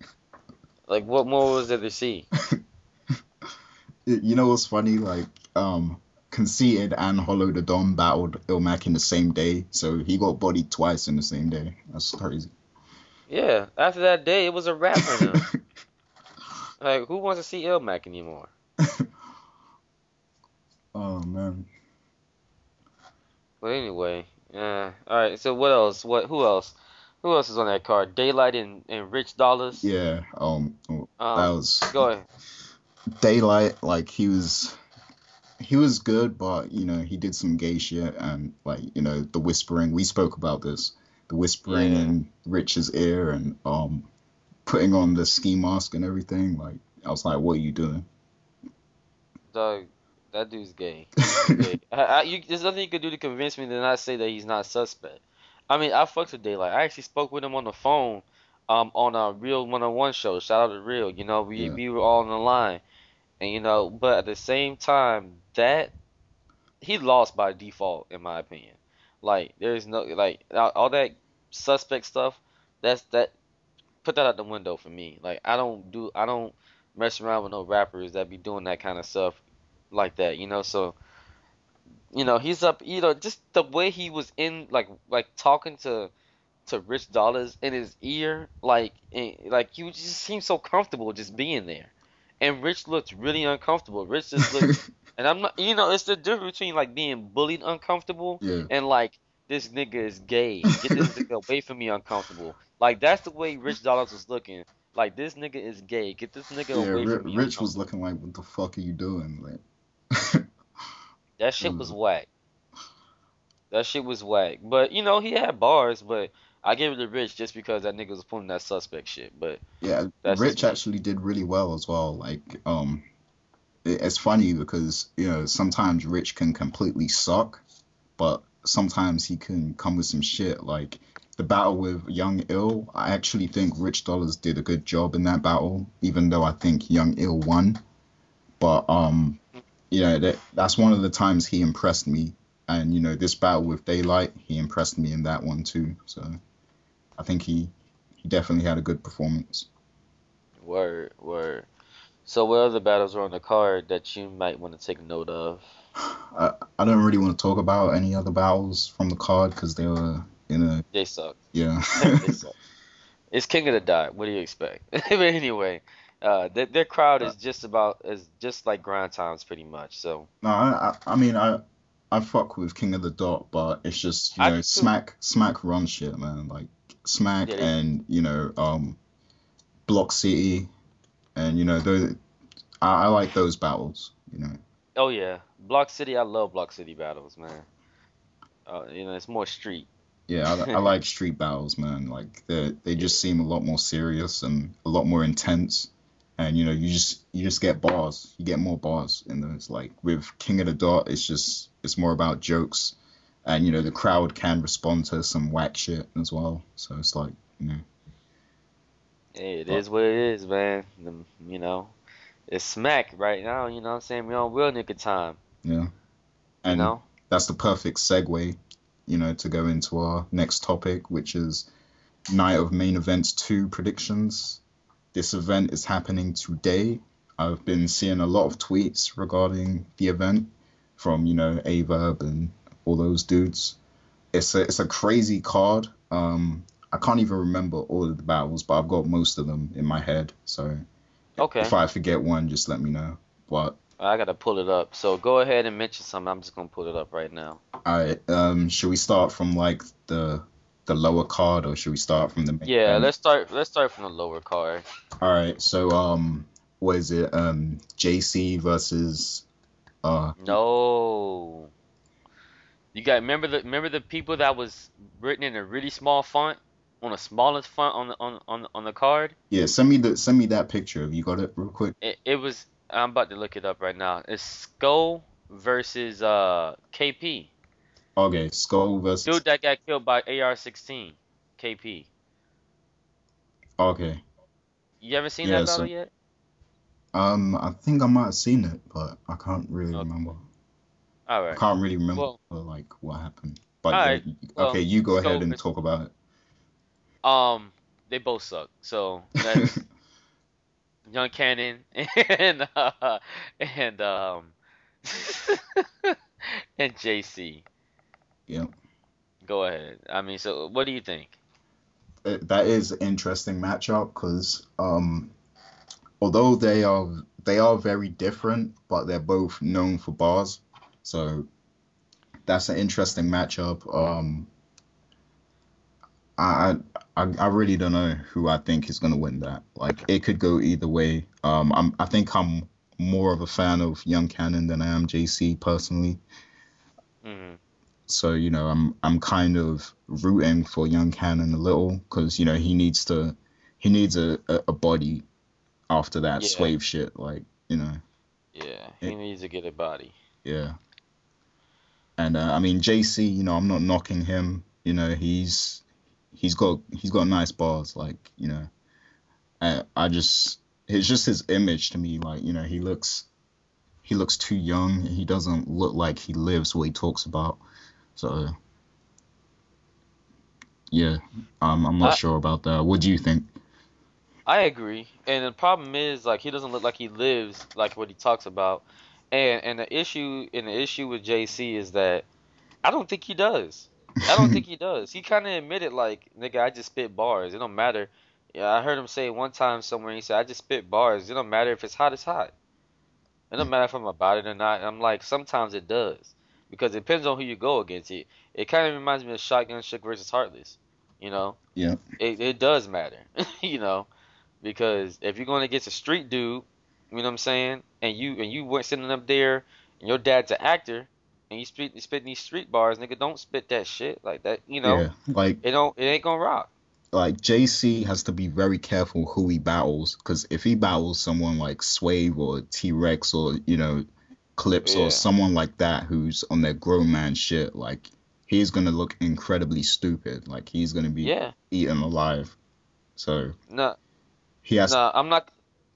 like what more was there to see? You know what's funny? Like um, conceited and Hollow da Don battled Ilmac in the same day, so he got bodied twice in the same day. That's crazy. Yeah, after that day, it was a wrap for him. like, who wants to see Ilmac anymore? oh man. But anyway, yeah. All right. So what else? What? Who else? Who else is on that card? Daylight and, and Rich Dollaz. Yeah. Um. that Um, was go ahead. daylight like he was he was good but you know he did some gay shit and like you know the whispering we spoke about this the whispering Yeah. in rich's ear and um putting on the ski mask and everything like i was like what are you doing Dog, that dude's gay. gay. I, I, you, there's nothing you could do to convince me to not say that he's not suspect. I mean, I fucks with Daylight. I actually spoke with him on the phone, um, on a Real One on One show. Shout out to Real. You know, we Yeah. we were all on the line, and you know, but at the same time, that he lost by default, in my opinion. Like, there's no like all, all that suspect stuff. That's that. Put that out the window for me. Like, I don't do. I don't mess around with no rappers that be doing that kind of stuff like that, you know. So, you know, he's up. You know, just the way he was in, like, like talking to to Rich Dollaz in his ear, like, and, like was- just seemed so comfortable just being there. And Rich looked really uncomfortable. Rich just looked, and I'm not, you know, it's the difference between like being bullied uncomfortable yeah and like this nigga is gay. Get this nigga away from me uncomfortable. Like that's the way Rich Dollaz was looking. Like this nigga is gay. Get this nigga yeah away from me. rich was looking like what the fuck are you doing like That shit was Mm. whack. That shit was whack. But you know, he had bars, but I give it to Rich just because that nigga was pulling that suspect shit. But Yeah, That's Rich actually did really well as well. Like, um, it's funny because you know sometimes Rich can completely suck, but sometimes he can come with some shit. Like the battle with Young Ill, I actually think Rich Dollaz did a good job in that battle, even though I think Young Ill won. But um, yeah, that that's one of the times he impressed me. And you know this battle with Daylight, he impressed me in that one too. So I think he he definitely had a good performance. word, word. So what other battles are on the card that you might want to take note of? I, I don't really want to talk about any other battles from the card because they were in a They suck. yeah. They suck. It's King of the Dot. What do you expect? but anyway, uh, their, their crowd is just about is just like grind times, pretty much. So no, I, I I mean I I fuck with King of the Dot, but it's just you know. Smack Smack run shit, man. Like Smack Yeah, and you know um Block City, and you know those I, I like those battles. You know. Oh yeah, Block City. I love Block City battles, man. Uh, you know, it's more street. Yeah, I, I like street battles, man. Like they they just seem a lot more serious and a lot more intense. And you know, you just you just get bars. You get more bars in those. Like with King of the Dot, it's just it's more about jokes, and you know the crowd can respond to some whack shit as well. So it's like you know, Hey, it Well- is what it is, man. You know, it's smack right now. You know what I'm saying? We're on real nigga time. yeah. You And know? that's the perfect segue, you know, to go into our next topic, which is Night of Main Events 2 predictions. This event is happening today. I've been seeing a lot of tweets regarding the event from, you know, Aye Verb and all those dudes. It's a it's a crazy card. Um I can't even remember all of the battles, but I've got most of them in my head. So Okay. if I forget one, just let me know. But I gotta pull it up. So go ahead and mention something. I'm just gonna pull it up right now. Alright, um, should we start from like the the lower card or should we start from the main Yeah, let's start. Let's start from the lower card. Alright, so um what is it? Um JC versus uh No. You got remember the remember the people that was written in a really small font on the smallest font on the on on on the card. yeah, send me the send me that picture. Have you got it real quick? It, it was. I'm about to look it up right now. It's Skull versus uh KP. Okay, Skull versus Dude that got killed by AR-16. KP. Okay. You ever seen Yeah, that so- battle yet? Um I think I might have seen it, but I can't really Okay. remember. All I can't really remember Well- like what happened. But Alright, yeah, well, okay, you go ahead and talk about it. Um, they both suck. So that's Young Cannon and uh, and um and JC. Yep. Go ahead. I mean, so what do you think? it- that is an interesting matchup because um, although they are they are very different, but they're both known for bars. So that's an interesting matchup. Um, I I I really don't know who I think is gonna win that. Like it could go either way. Um, I'm I think I'm more of a fan of Young Cannon than I am JC personally. hmm So you know, I'm I'm kind of rooting for young Cannon a little because you know he needs to he needs a, a, a body after that Yeah. slave shit. Like you know, Yeah, he It- needs to get a body. yeah. And uh, I mean JC, you know, I'm not knocking him. You know, he's he's got he's got nice bars. Like you know, I, I just it's just his image to me. Like you know, he looks he looks too young. He doesn't look like he lives what he talks about. So yeah, um, I'm not I- sure about that. What do you think? I agree. And the problem is like he doesn't look like he lives like what he talks about. And and the issue and the issue with JC is that I don't think he does. I don't think he does. He kind of admitted like, nigga, I just spit bars. It don't matter. Yeah, I heard him say one time somewhere. He said, I just spit bars. It don't matter if it's hot. It's hot. It don't matter if I'm about it or not. And I'm like, sometimes it does because it depends on who you go against. It it kind of reminds me of Shotgun Suge versus Heartless. You know. Yeah. It it does matter. you know, because if you're going against a street dude, you know what I'm saying, and you and you weren't sitting up there, and your dad's an actor, and you spit spitting these street bars, nigga, don't spit that shit like that. You know, Yeah, like it don't it ain't gonna rock. like JC has to be very careful who he battles because if he battles someone like Swave or T Rex or you know Clips Yeah. or someone like that who's on their grown man shit, like he's gonna look incredibly stupid. Like he's gonna be Yeah. eaten alive. So No, he has. no, I'm not.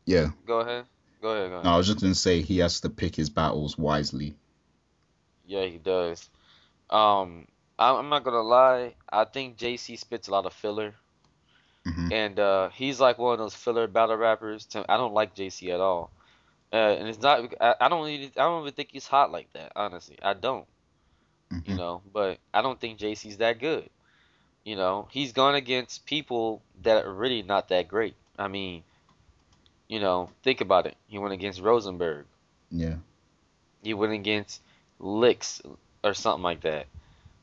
Yeah, Go ahead. Go ahead. Go ahead. no, I was just gonna say he has to pick his battles wisely. Yeah, he does. Um, I'm, I'm not gonna lie. I think JC spits a lot of filler, Mhm. and uh, he's like one of those filler battle rappers. To, I don't like JC at all, Uh, and it's not. I, I don't even. I don't even think he's hot like that. Honestly, I don't. You Mhm. know, but I don't think JC's that good. You know, he's gone against people that are really not that great. I mean, you know, think about it. He went against Rosenberg. Yeah. He went against Licks or something like that.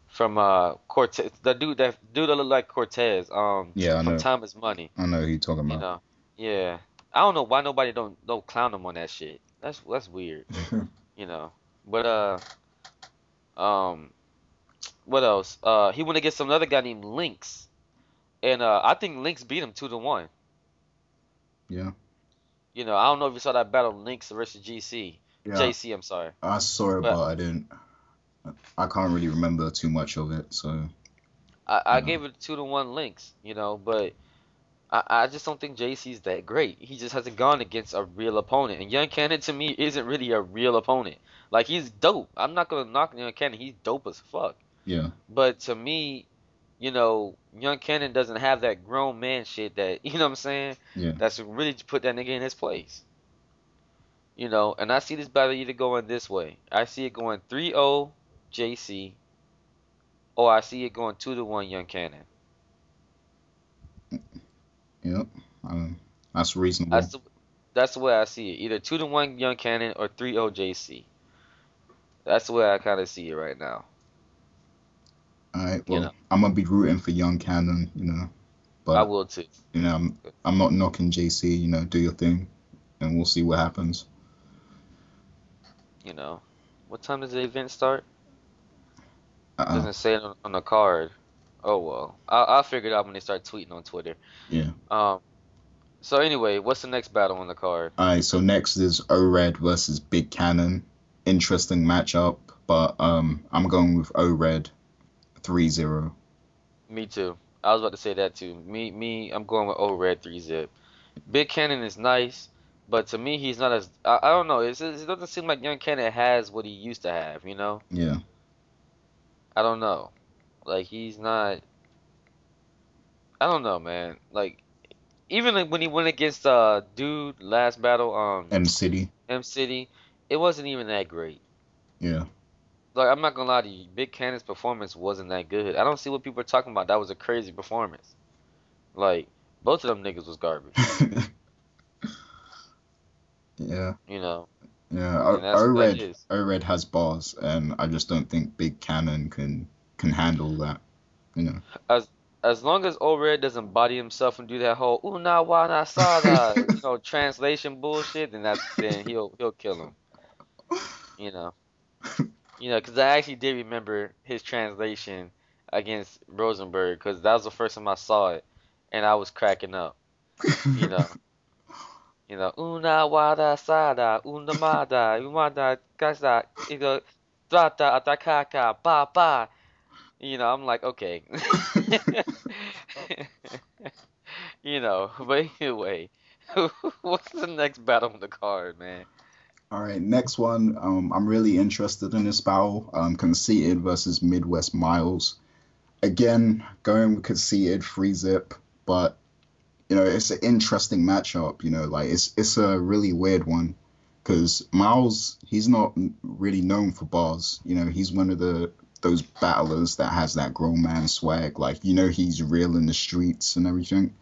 From uh Cortez, the dude that dude that looked like Cortez. Um, Yeah, I from know. Time is Money. I know who you're talking You know, yeah. I don't know why nobody don't don't clown him on that shit. That's that's weird. You know, but uh, um, what else? Uh, he went against another guy named Lynx, and uh, I think Lynx beat him two to one. yeah. You know, I don't know if you saw that battle Lynx versus GC, Yeah. JC. I'm sorry. I saw it, But- but I didn't. I can't really remember too much of it, so I, I gave it two to one Lynx. You know, but I, I just don't think JC's that great. He just hasn't gone against a real opponent, and Young Cannon to me isn't really a real opponent. Like he's dope. I'm not gonna knock Young Cannon. He's dope as fuck. yeah. But to me, you know, Young Cannon doesn't have that grown man shit that you know what I'm saying. Yeah. That's really put that nigga in his place. You know, and I see this battle either going this way. I see it going 3-0 JC, or I see it going two to one Young Cannon. Yep. Um, that's reasonable. That's the, that's the way I see it. Either two to one Young Cannon or 3-0 JC. That's the way I kind of see it right now. All right. you Well, know. I'm gonna be rooting for young Cannon, you know. But I will too. you know, I'm I'm not knocking JC. You know, do your thing, and we'll see what happens. You know, what time does the event start? Uh, Doesn't say it on, on the card. Oh well, I'll, I'll figure it out when they start tweeting on Twitter. yeah. Um. So anyway, what's the next battle on the card? All right. So next is O-Red versus Big Cannon. Interesting matchup, but um, I'm going with O-Red, 3-0. Me too. I was about to say that too. Me, me, I'm going with O Red three zip. Big Cannon is nice, but to me, he's not as. I, I don't know. It's, it doesn't seem like Young Cannon has what he used to have. You know. Yeah. I don't know. Like he's not. I don't know, man. Like even like when he went against uh dude last battle, um, M City. M City, it wasn't even that great. Yeah. Like I'm not gonna lie to you, Big Cannon's performance wasn't that good. I don't see what people are talking about. That was a crazy performance. Like both of them niggas was garbage. yeah. You know. Yeah. That's what that O-Red. O-Red has bars, and I just don't think Big Cannon can can handle that. You know. As as long as O-Red doesn't body himself and do that whole una wana sada, you know, translation bullshit, then that's then he'll he'll kill him. You know. You know, because I actually did remember his translation against Rosenberg, because that was the first time I saw it, and I was cracking up. You know. You know, una wada sada, una mada, umada kasa, you know, trata atakaka, ba ba. You know, I'm like, okay. you know, but anyway, what's the next battle on the card, man? All right, next one. Um, I'm really interested in this battle. Um, Conceited versus Midwest Miles. Again, going with Conceited, free zip, but you know it's an interesting matchup. You know, like it's it's a really weird one because Miles he's not really known for bars. You know, he's one of the those battlers that has that grown man swag. Like you know, he's real in the streets and everything,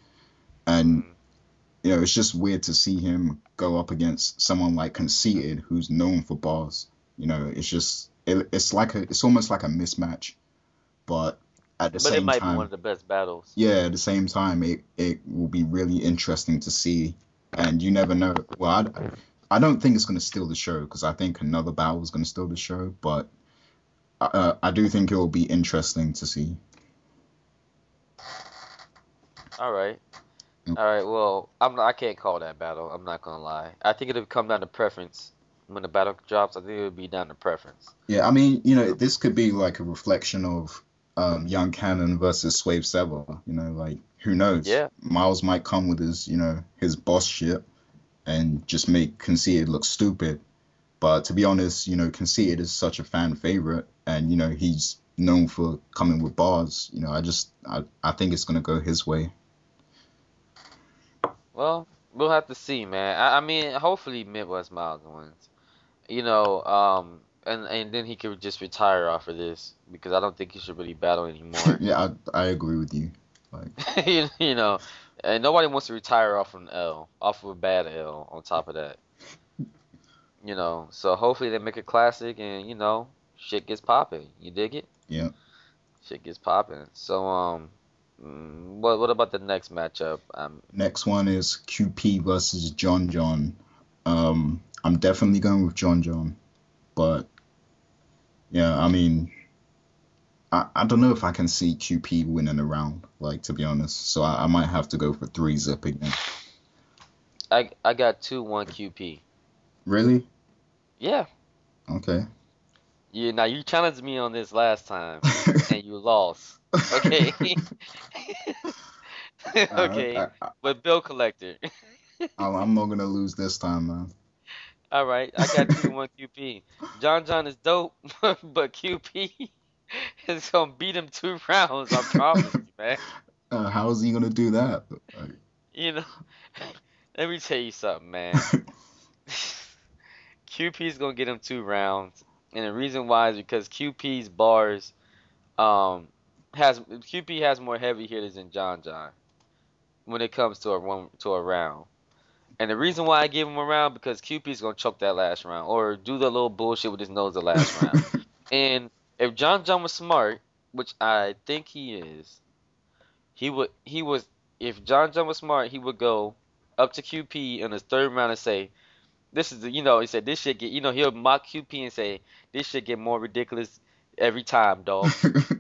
and mm-hmm. you know, it's just weird to see him go up against someone like Conceited, who's known for bars. You know, it's just it, it's like a it's almost like a mismatch, but at the But same it might time, be one of the best battles. yeah, at the same time, it it will be really interesting to see, and you never know. Well, I, I don't think it's going to steal the show because I think another battle is going to steal the show, but uh, I do think it will be interesting to see. All right. All right. Well, I'm not, I can't call that battle. I'm not gonna lie. I think it'll come down to preference. When the battle drops, I think it'll be down to preference. Yeah, I mean, you know, this could be like a reflection of um, Young Cannon versus Swave Sevah. You know, like who knows? Yeah. Miles might come with his, you know, his boss shit and just make Conceited look stupid. But to be honest, you know, Conceited is such a fan favorite, and you know he's known for coming with bars. You know, I just I, I think it's gonna go his way. Well, we'll have to see, man. I, I mean, hopefully Midwest Miles wins. You know, um, and and then he could just retire off of this because I don't think he should really battle anymore. yeah, I, I agree with you. Like, you, you know, and nobody wants to retire off of an L, off of a bad L. On top of that, you know. So hopefully they make a classic, and you know, shit gets popping. You dig it? yeah. Shit gets popping. So um, mm, what what about the next matchup? Um, Next one is QP versus John John. Um, I'm definitely going with John John, but yeah, I mean, I, I don't know if I can see QP winning a round, like to be honest. So I, I might have to go for three zip again. I I got two one QP. Really? Yeah. Okay. Yeah, now you challenged me on this last time and you lost. Okay. okay. I, I, But Bill Collector. I'm not gonna lose this time, man. All right, I got two one QP. John John is dope, but QP is gonna beat him two rounds. I promise you, man. Uh, how is he gonna do that? Like, You know, let me tell you something, man. QP's gonna get him two rounds, and the reason why is because QP's bars, um, has QP has more heavy hitters than John John when it comes to a one to a round. And the reason why I give him a round because QP's gonna choke that last round or do the little bullshit with his nose the last round. And if John John was smart, which I think he is, he would he was if John John was smart, he would go up to QP in his third round and say, "This is the you know," he said, "This shit get you know." He'll mock QP and say, "This shit get more ridiculous every time, dog."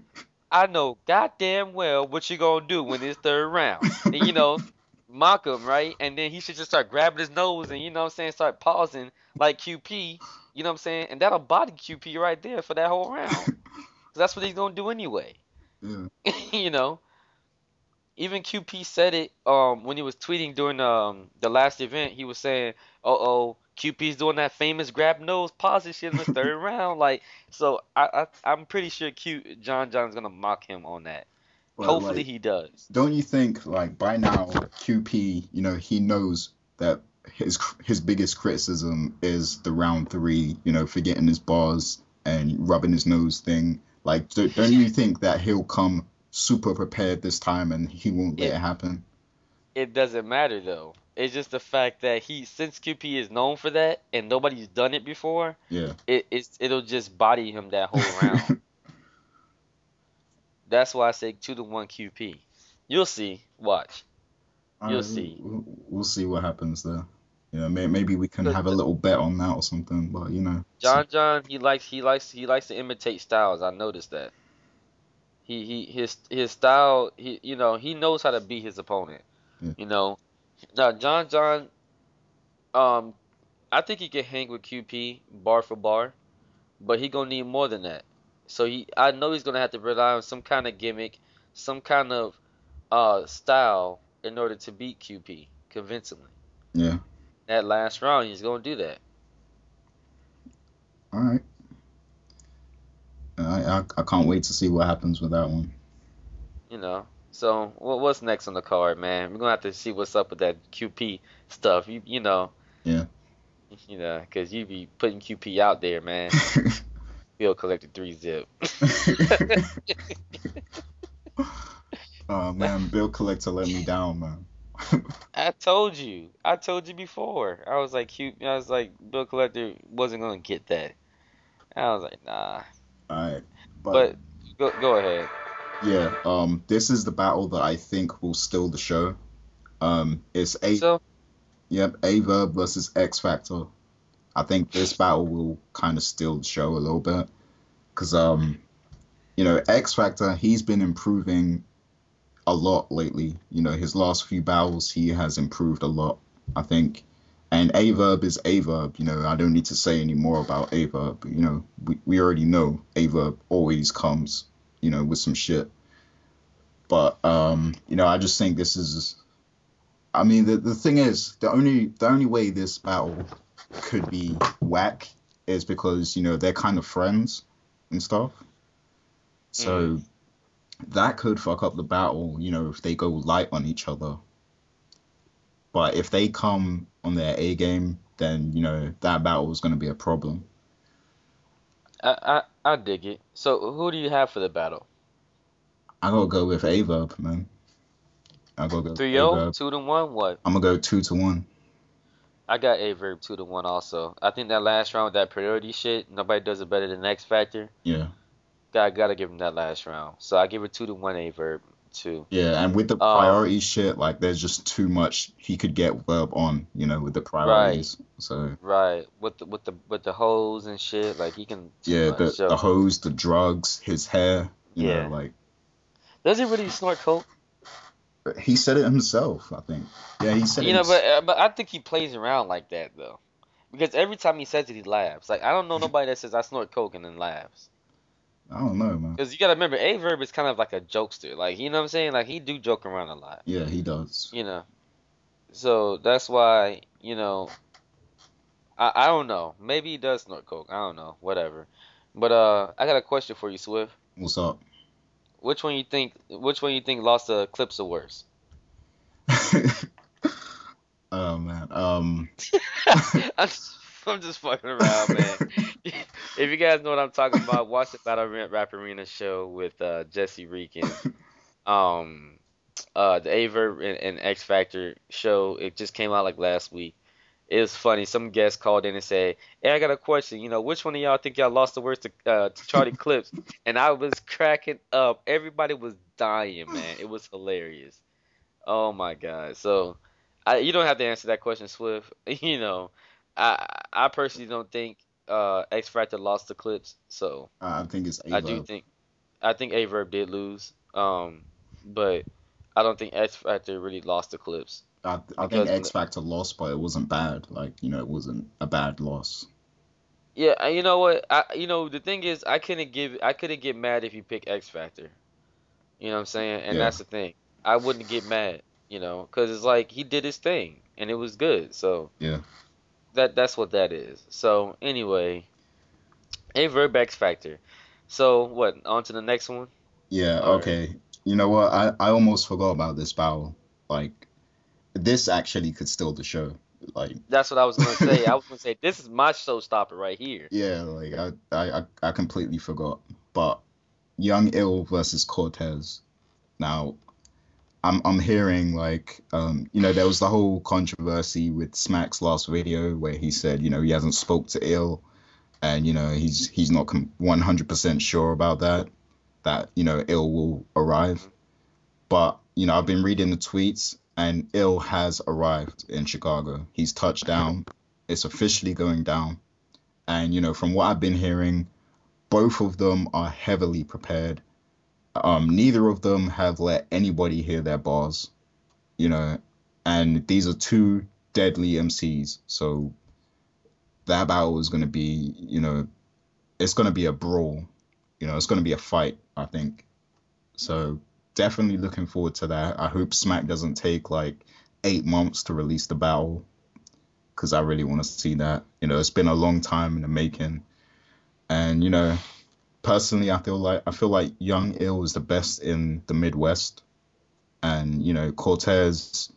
I know goddamn well what you gonna do when it's third round. And, you know, mock him, right? And then he should just start grabbing his nose and you know what I'm saying, start pausing like QP, you know what I'm saying? And that'll body QP right there for that whole round. 'Cause that's what he's gonna do anyway. yeah. you know. Even QP said it um when he was tweeting during um the last event. He was saying, "Uh oh, QP's doing that famous grab nose pause shit in the third round." Like, so I, I I'm pretty sure Q John John's gonna mock him on that. But, Hopefully like, he does. don't you think like by now QP, you know, he knows that his his biggest criticism is the round three, you know, forgetting his bars and rubbing his nose thing. Like, do, don't you think that he'll come super prepared this time and he won't let Yeah. it happen? It doesn't matter though. It's just the fact that he since QP is known for that and nobody's done it before. Yeah. It it's it'll just body him that whole round. That's why I say two to one QP. You'll see. Watch. You'll Alright, see. We'll, we'll see what happens there. You know, may, maybe we can have a little bet on that or something. But you know, John John he likes he likes he likes to imitate styles. I noticed that. He he his his style he you know he knows how to beat his opponent. You know. Now John John um I think he can hang with QP bar for bar, but he gonna need more than that. So he I know he's gonna have to rely on some kind of gimmick, some kind of uh style in order to beat QP convincingly. yeah. That last round he's gonna do that. All right. I, I I can't wait to see what happens with that one. You know. So what what's next on the card, man? We're gonna have to see what's up with that QP stuff. You you know. Yeah. You know, cause you be putting QP out there, man. Bill collected three zip. oh man, Bill Collector let me down, man. I told you. I told you before. I was like, cute. I was like, Bill Collector wasn't gonna get that. I was like, nah. All right. But go go ahead. Yeah, um, this is the battle that I think will steal the show. Um, it's a So yep, Aye Verb versus X Factor. I think this battle will kind of steal the show a little bit, cause um, you know, X Factor he's been improving a lot lately. You know, his last few battles he has improved a lot. I think, and Aye Verb is Aye Verb. You know, I don't need to say any more about Aye Verb. You know, we we already know Aye Verb always comes you know, with some shit. But um, you know, I just think this is I mean the the thing is the only the only way this battle could be whack is because, you know, they're kind of friends and stuff. So that could fuck up the battle, you know, if they go light on each other. But if they come on their A game, then you know that battle is going to be a problem. I, I dig it. So who do you have for the battle? I gotta go with Aye Verb, man. I gotta go. 3 0, Aye Verb. 2 to 1, what? I'm gonna go two to one. I got Aye Verb 2 to 1 also. I think that last round with that priority shit, nobody does it better than X Factor. Yeah, I gotta give him that last round. So I give it 2 to 1 Aye Verb 2. yeah, and with the Um, priority shit, like there's just too much he could get Verb on, you know, with the priorities. So Right. With the with the with the hoes and shit, like he can yeah, the So- the hose, the drugs, his hair, Yeah. know, like Does he really snort coke? he said it himself. I think. Yeah, he said You it. know, himself. but uh, but I think he plays around like that though, because every time he says it, he laughs. Like I don't know nobody that says I snort coke and then laughs. I don't know, man. Because you gotta remember, Aye Verb is kind of like a jokester. Like you know what I'm saying? Like he do joke around a lot. Yeah, he does. You know, so that's why you know. I I don't know. Maybe he does snort coke. I don't know. Whatever. But uh, I got a question for you, Swift. What's up? Which one you think? Which one you think lost the clips the worst? oh man. Um. I'm just, I'm just fucking around, man. if you guys know what I'm talking about, watch the Battle Rap Rap Arena show with uh, Jesse Reekin. Um, uh, the Aver and, and X Factor show. It just came out like last week. It was funny. Some guest called in and said, "Hey, I got a question. You know, which one of y'all think y'all lost the worst to, uh, to Charlie Clips?" And I was cracking up. Everybody was dying, man. It was hilarious. Oh my god. So, I, you don't have to answer that question, Swift. You know, I I personally don't think uh, X Factor lost the clips. So I think it's I do think I think Aye Verb did lose. Um, but I don't think X Factor really lost the clips. I, I think X Factor lost, but it wasn't bad. Like you know, it wasn't a bad loss. Yeah, you know what? I you know the thing is I couldn't give I couldn't get mad if you pick X Factor. You know what I'm saying? And Yeah. that's the thing. I wouldn't get mad, you know, cuz it's like he did his thing and it was good. So Yeah. That that's what that is. So anyway, Aye Verb X Factor. So what? On to the next one. Yeah. All right. okay. You know what? I I almost forgot about this battle. Like, this actually could steal the show. Like, That's what I was gonna say. I was gonna say this is my showstopper right here. yeah. Like I I I- I completely forgot. But Young Ill versus Cortez. Now, I'm I'm hearing like um you know there was the whole controversy with Smack's last video where he said you know he hasn't spoke to Ill and you know he's he's not 100% sure about that that you know Ill will arrive. But you know I've been reading the tweets and Ill has arrived in Chicago. He's touched down. It's officially going down. And you know from what I've been hearing both of them are heavily prepared um, neither of them have let anybody hear their bars, you know, and these are two deadly MCs. So that battle is going to be, you know, it's going to be a brawl. You know, it's going to be a fight, I think. So definitely looking forward to that. I hope Smack doesn't take like eight months to release the battle because I really want to see that. You know, it's been a long time in the making. And, you know, personally I feel like I feel like Young Ill is the best in the Midwest, and you know Cortez.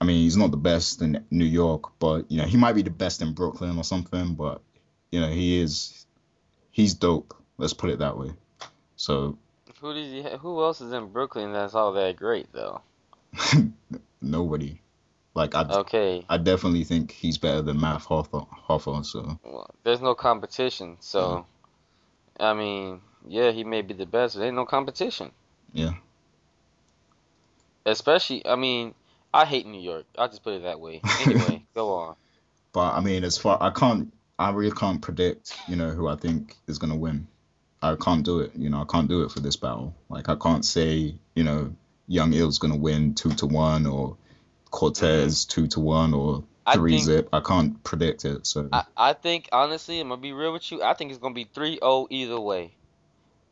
I mean, he's not the best in New York, but you know he might be the best in Brooklyn or something. But you know he is, he's dope. Let's put it that way. So Who did you? ha- Who else is in Brooklyn that's all that great though? nobody, like I, Okay, I definitely think he's better than Math Hoffa. Hoffa so well, there's no competition. So, mm-hmm. I mean, yeah, he may be the best, but ain't no competition. yeah, Especially, I mean, I hate New York. I'll just put it that way. Anyway, go on. but I mean, as far I can't, I really can't predict, you know, who I think is gonna win. I can't do it. You know, I can't do it for this battle. Like I can't say, you know, Young Ill's gonna win two to one or Cortez two to one or three think- zip. I can't predict it. So I, I think honestly, I'm gonna be real with you. I think it's gonna be 3-0 either way.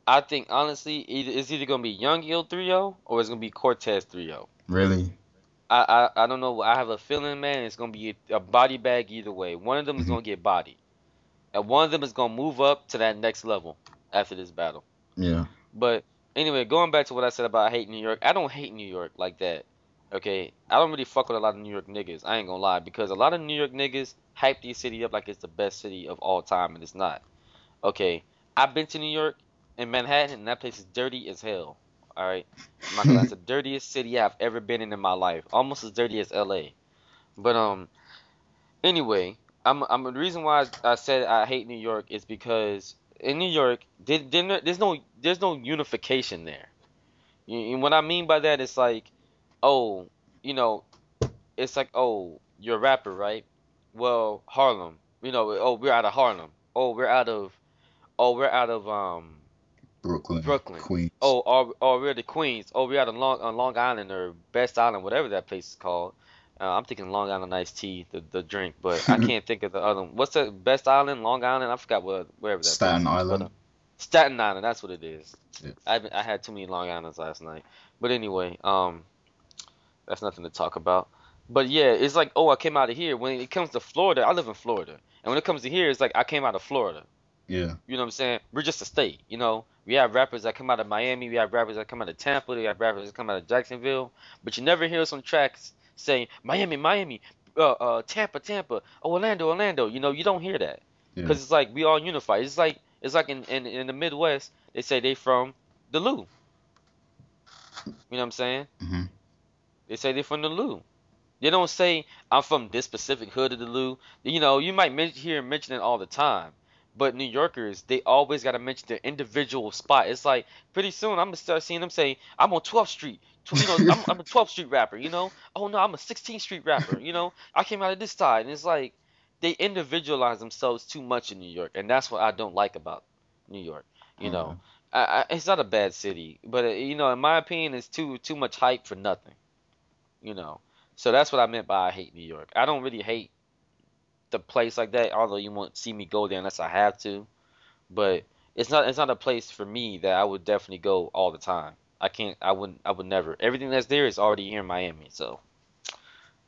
I think honestly, either it's either gonna be Young Ill 3-0 or it's gonna be Cortez 3-0. really, I, I I don't know. I have a feeling, man. It's gonna be a, a body bag either way. One of them is Mhm. gonna get bodied, and one of them is gonna move up to that next level after this battle. yeah, But anyway, going back to what I said about I hate New York, I don't hate New York like that. Okay, I don't really fuck with a lot of New York niggas. I ain't gonna lie because a lot of New York niggas hype the city up like it's the best city of all time, and it's not. Okay, I've been to New York and Manhattan, and that place is dirty as hell. All right, gonna lie, it's the dirtiest city I've ever been in in my life, almost as dirty as L.A. But um, anyway, I'm I'm the reason why I, said I hate New York is because in New York, there, there, there's no there's no unification there. You, and what I mean by that is like, oh, you know, it's like, oh, you're a rapper, right? Well, Harlem, you know, oh, we're out of Harlem. Oh, we're out of, oh, we're out of um Brooklyn, Brooklyn. Queens. Oh, or, or we're the Queens. Oh, we're out on Long, on Long Island or Best Island, whatever that place is called. Uh, I'm thinking Long Island iced tea, the, the drink, but I can't think of the other. one. What's the Best Island, Long Island? I forgot what wherever that. Staten place. Island. But, uh, Staten Island, that's what it is. Yeah. I I had too many Long Islands last night. But anyway, um, that's nothing to talk about. But yeah, it's like, oh, I came out of here. When it comes to Florida, I live in Florida, and when it comes to here, it's like I came out of Florida. Yeah, You know what I'm saying? We're just a state, you know. We have rappers that come out of Miami, we have rappers that come out of Tampa, we have rappers that come out of Jacksonville, but you never hear us on tracks saying Miami, Miami, uh, uh, Tampa, Tampa, oh, Orlando, Orlando. You know, you don't hear that yeah. because it's like we all unified. It's like it's like in, in in the Midwest, they say they from the Lou. You know what I'm saying? hmm They say they're from the Lou. They don't say I'm from this specific hood of the Lou. You know, you might men- hear mention it all the time, but New Yorkers they always got to mention their individual spot. It's like pretty soon I'm gonna start seeing them say I'm on 12th Street. You know, I'm, I'm a 12th Street rapper. You know, oh no, I'm a 16th Street rapper. You know, I came out of this side, and it's like they individualize themselves too much in New York, and that's what I don't like about New York. You know, I, I, it's not a bad city, but uh, you know, in my opinion, it's too too much hype for nothing. You know, so that's what I meant by I hate New York. I don't really hate the place like that, although you won't see me go there unless I have to. But it's not it's not a place for me that I would definitely go all the time. I can't. I wouldn't. I would never. Everything that's there is already here in Miami, so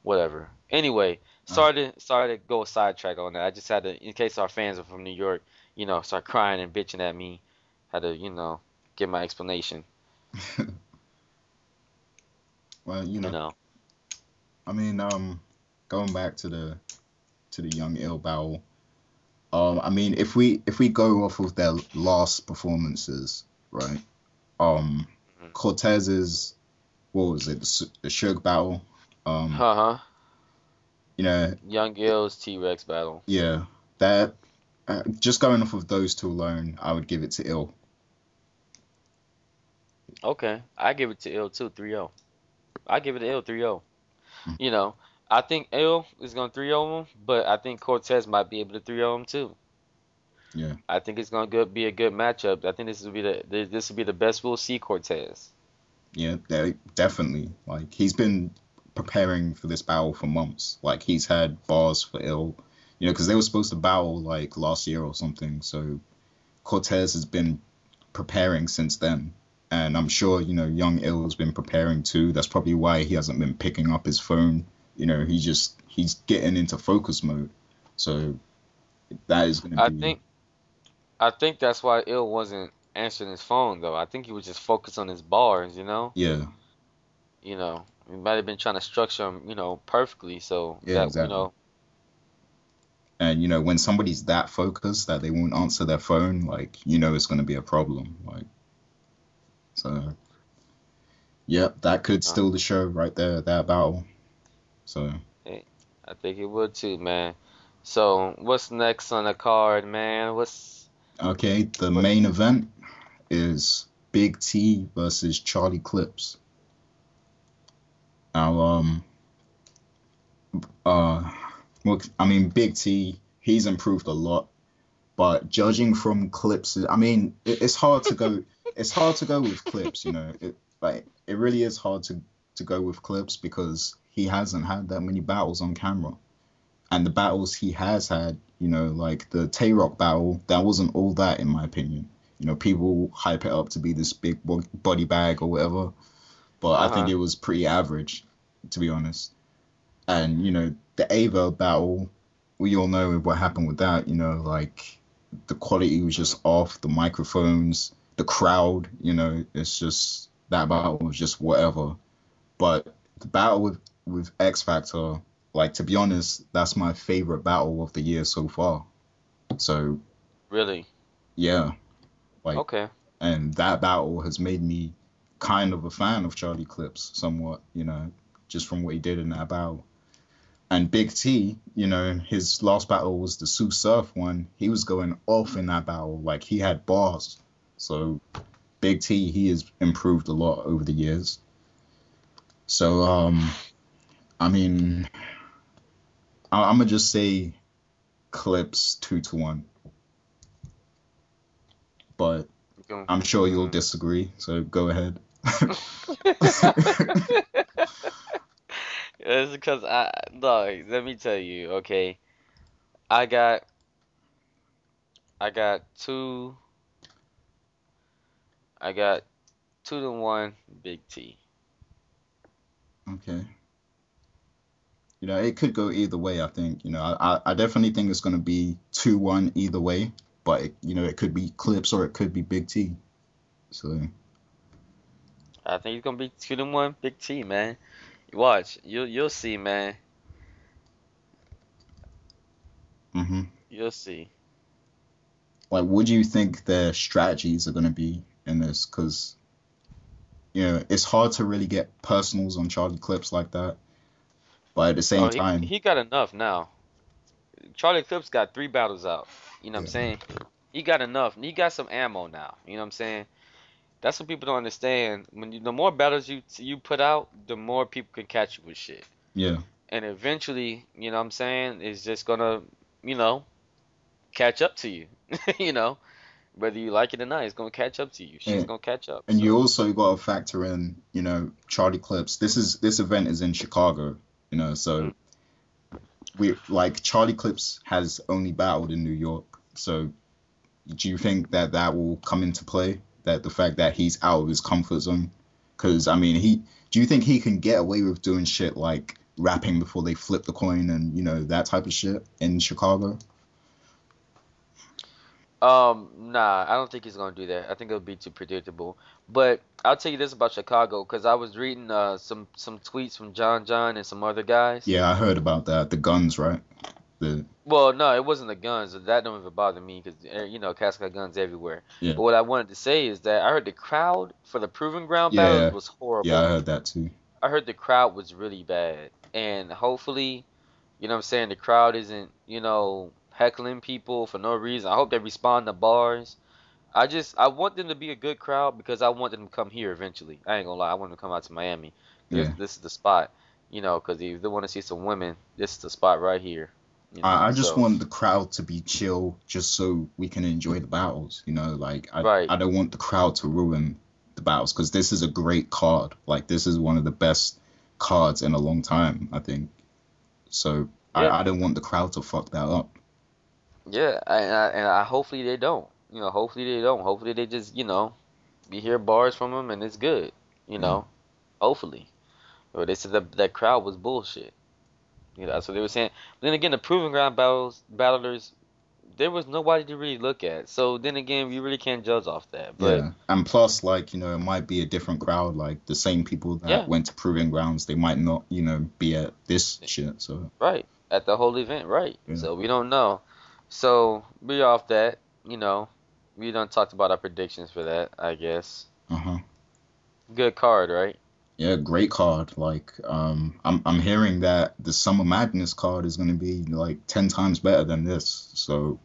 whatever. Anyway, uh-huh. sorry to sorry to go sidetrack on that. I just had to, in case our fans are from New York, you know, start crying and bitching at me. Had to, you know, give my explanation. well, you You know, know. I mean, um, going back to the to the Young Ill battle, um, I mean, if we if we go off of their last performances, right? Um, Mhm. Cortez's what was it? The, the Suge battle. Um, Uh huh. you know, Young Ill's T Rex battle. yeah, that uh, just going off of those two alone, I would give it to Ill. Okay, I give it to Ill too, 3-0. I give it to Ill 3-0. You know, I think Ill is gonna 3-0 him, but I think Cortez might be able to 3-0 him too. Yeah. I think it's gonna be a good matchup. I think this will be the this will be the best we'll see Cortez. Yeah, definitely. Like he's been preparing for this battle for months. Like he's had bars for ill, you know, because they were supposed to battle like last year or something. So Cortez has been preparing since then, and I'm sure you know young ill has been preparing too. That's probably why he hasn't been picking up his phone. You know, he just he's getting into focus mode. So that is going to I be. think I think that's why Ill wasn't answering his phone though. I think he was just focused on his bars. You know, Yeah, you know, he might have been trying to structure them, you know, perfectly. So Yeah, that exactly. you know, and you know when somebody's that focused that they won't answer their phone, like you know it's going to be a problem. Like so, yep, that could steal the show right there. That battle. So I think it would too, man. So what's next on the card, man? What's okay, the main event is Big T versus Charlie Clips. Now, um, uh, well, I mean, Big T, he's improved a lot, but judging from clips, I mean, it, it's hard to go. it's hard to go with clips, you know. It like it really is hard to to go with clips because he hasn't had that many battles on camera, and the battles he has had, you know, like the Tay Roc battle, that wasn't all that in my opinion. You know, people hype it up to be this big body bag or whatever, but I think Uh-huh. it was pretty average, to be honest. And you know, the Aye Verb battle, we all know what happened with that. You know, like the quality was just off, the microphones, the crowd. You know, it's just that battle was just whatever. But the battle with with X Factor, like to be honest, that's my favorite battle of the year so far. So Really? yeah, like Okay. and that battle has made me kind of a fan of Charlie Clips somewhat, you know, just from what he did in that battle. And Big T, you know, his last battle was the Sue Surf one. He was going off in that battle, like he had bars. So Big T, he has improved a lot over the years. So um, I mean, I- I'm gonna just say Clips two to one. But I'm sure you'll disagree, so go ahead. It's because I look, let me tell you, okay. I got I got two I got two to one Big T. Okay. You know, it could go either way, I think. You know, I, I- definitely think it's going to be 2 1 either way, but, it, you know, it could be Clips or it could be Big T. So, I think it's gonna be two to one Big T, man. Watch, you'll you'll see, man. hmm You'll see. like, what do you think their strategies are going to be in this? Because, you know, it's hard to really get personals on Charlie Clips like that. But at the same Oh, he, time, he got enough now. Charlie Clips got three battles out. You know what I'm saying? He got enough. He got some ammo now. You know what I'm saying? That's what people don't understand. When you, the more battles you you put out, the more people can catch you with shit. yeah, And eventually, you know what I'm saying, it's just gonna, you know, catch up to you. you know, whether you like it or not, it's gonna catch up to you. She's Yeah. gonna catch up. And So- you also got to factor in, you know, Charlie Clips. This is this event is in Chicago, you know, so mm. we like Charlie Clips has only battled in New York. So do you think that that will come into play? That the fact that he's out of his comfort zone? Because I mean, he do you think he can get away with doing shit like rapping before they flip the coin and you know that type of shit in Chicago? Um, nah, I don't think he's gonna do that. I think it'll be too predictable. But I'll tell you this about Chicago, because I was reading uh some some tweets from John John and some other guys. Yeah, I heard about that. The guns, right? The Well, no, it wasn't the guns. That don't even bother me because eh, you know, cats got guns everywhere. Yeah. But what I wanted to say is that I heard the crowd for the Proven ground Yeah. battles was horrible. yeah, I heard that too. I heard the crowd was really bad, and hopefully, you know, what I'm saying the crowd isn't, you know, heckling people for no reason. I hope they respond to bars. I just I want them to be a good crowd because I want them to come here eventually. I ain't gonna lie, I want them to come out to Miami. This, Yeah. this is the spot, you know, because if they want to see some women, this is the spot right here. You know, I, I just so- want the crowd to be chill, just so we can enjoy the battles. You know, like I, Right. I don't want the crowd to ruin the battles because this is a great card. Like this is one of the best cards in a long time, I think. So Yeah. I, I don't want the crowd to fuck that up. Yeah, and I, and I hopefully they don't. You know, hopefully they don't. Hopefully they just, you know, you hear bars from them and it's good. You mm. know, hopefully. But they said that that crowd was bullshit. You know, that's what they were saying. But then again, the proving ground battles, battlers, there was nobody to really look at. So then again, you really can't judge off that. But yeah. And plus, like you know, it might be a different crowd. Like the same people that Yeah. went to Proving Grounds, they might not, you know, be at this shit. So right at the whole event, right? Yeah. So we don't know. So we off that. You know, we done talked about our predictions for that. I guess. uh huh. Good card, right? Yeah, great card. Like, um, I'm I'm hearing that the Summer Madness card is going to be like ten times better than this. So,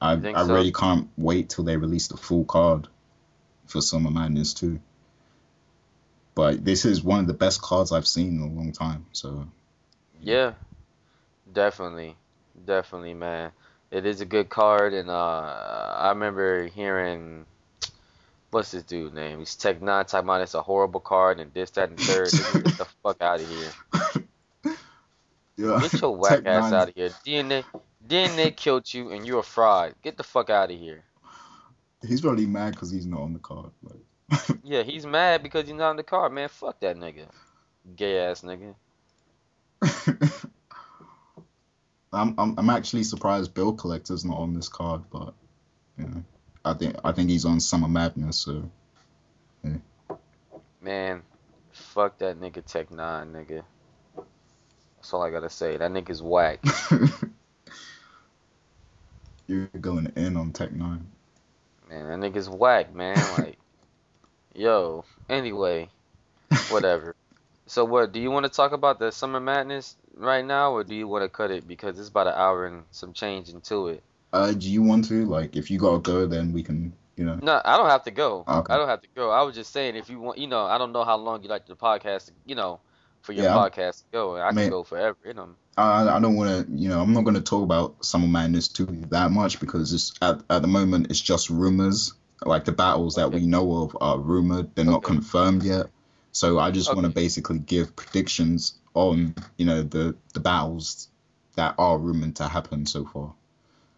I I so? really can't wait till they release the full card for Summer Madness too. But this is one of the best cards I've seen in a long time. So, Yeah, definitely, definitely, man. It is a good card, and uh, I remember hearing what's this dude name? He's Tech Nine talking about it's a horrible card and this, that, and third. Get the fuck out of here! yeah, Get your whack Tech ass out of here! DNA, DNA killed you, and you're a fraud. Get the fuck out of here! He's probably mad because he's not on the card. Like, Yeah, he's mad because he's not on the card, man. Fuck that nigga, gay ass nigga. I'm, I'm I'm actually surprised Bill Collector's not on this card, but you know, I think I think he's on Summer Madness. So Man, Fuck that nigga Tech Nine, nigga. That's all I gotta say. That nigga's whack. You're going in on Tech Nine. Man, that nigga's whack, man. Like, yo. Anyway, whatever. So what? Do you want to talk about the Summer Madness right now, or do you want to cut it because it's about an hour and some change into it? Uh, do you want to like if you gotta go, then we can, you know. No, I don't have to go. Okay. I don't have to go. I was just saying if you want, you know, I don't know how long you like the podcast, you know, for your Yeah, podcast to go. I Man. can go forever. You know. I I don't want to, you know, I'm not going to talk about Summer Madness too that much because it's at at the moment it's just rumors. Like the battles that we know of are rumored; they're not confirmed yet. So I just want to basically give predictions on, you know, the the battles that are rumored to happen so far.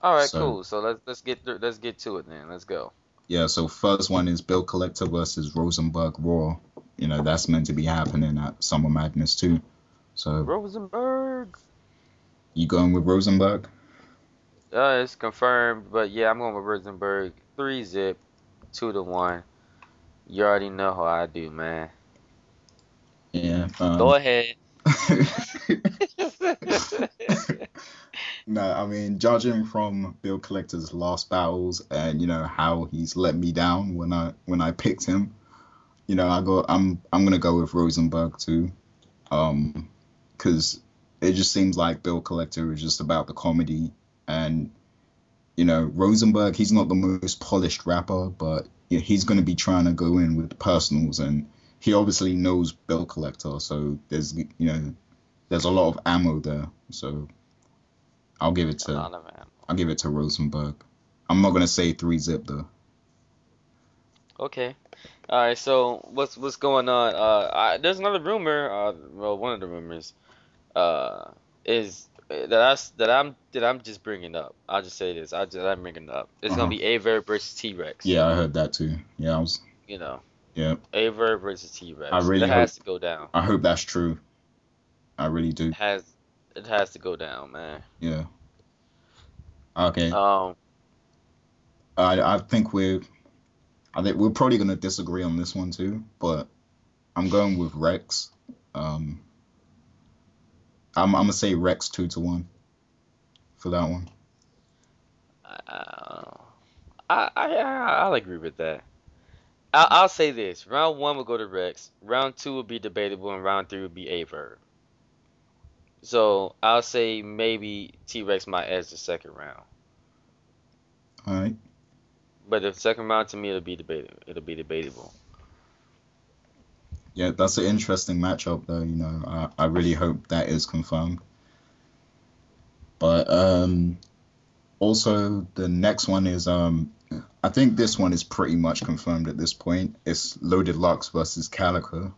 All right, So- cool. So let's let's get through, let's get to it then. Let's go. Yeah. So first one is Bill Collector versus Rosenberg Raw. You know, that's meant to be happening at Summer Madness too. So Rosenberg. you going with Rosenberg? Uh, it's confirmed, but yeah, I'm going with Rosenberg. Three zip, two to one. You already know how I do, man. Yeah. Um, Go ahead. No, I mean, judging from Bill Collector's last battles and you know how he's let me down when I when I picked him, you know, I go I'm I'm gonna go with Rosenberg too, um, because it just seems like Bill Collector is just about the comedy and you know Rosenberg he's not the most polished rapper, but he's gonna be trying to go in with the personals and he obviously knows Bill Collector, so there's you know there's a lot of ammo there, so. I'll give it to. I'll give it to Rosenberg. I'm not gonna say three zip though. Okay. All right. So what's what's going on? Uh, I, there's another rumor. Uh, well, one of the rumors, uh, is that I that I'm that I'm just bringing up. I'll just say this. I just I'm bringing it up. It's Uh-huh. gonna be Aye Verb versus T Rex. Yeah, I heard that too. Yeah, I was. You know, Yeah, Aye Verb versus T Rex. I really It has to go down. I hope that's true. I really do. It has it has to go down, man. Yeah. Okay. Um. I I think we're I think we're probably gonna disagree on this one too, but I'm going with Rex. Um. I'm I'm gonna say Rex two to one. For that one. Uh, I, I I I'll agree with that. I, I'll say this: round one will go to Rex, round two will be debatable, and round three will be Aye Verb. So I'll say maybe T Rex might edge the second round, All right. but the second round to me it'll be debatable. It'll be debatable. Yeah, that's an interesting matchup, though. You know, I, I really hope that is confirmed. But um, also the next one is um, I think this one is pretty much confirmed at this point. It's Loaded Lux versus Calicoe.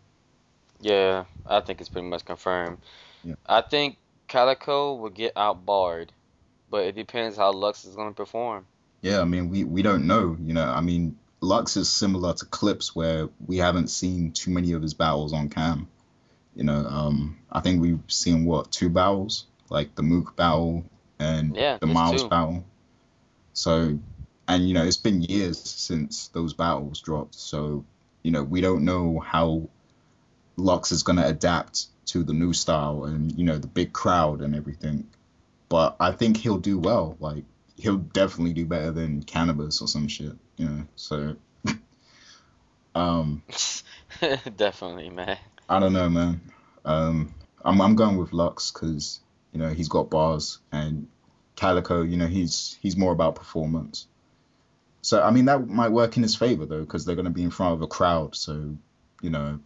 Yeah, I think it's pretty much confirmed. Yeah. I think Calicoe will get outbarred, but it depends how Lux is gonna perform. Yeah, I mean we we don't know. You know, I mean Lux is similar to Clips where we haven't seen too many of his battles on cam. You know, um, I think we've seen what two battles, like the Mook battle and Yeah, the Miles two. battle. So, and you know, it's been years since those battles dropped. So, you know, we don't know how Lux is gonna adapt to the new style and you know the big crowd and everything. But I think he'll do well. Like he'll definitely do better than Canibus or some shit. You know, so. um, Definitely, man. I don't know, man. Um, I'm I'm going with Lux because you know he's got bars and Calicoe. You know he's he's more about performance. So I mean that might work in his favor though because they're going to be in front of a crowd. So you know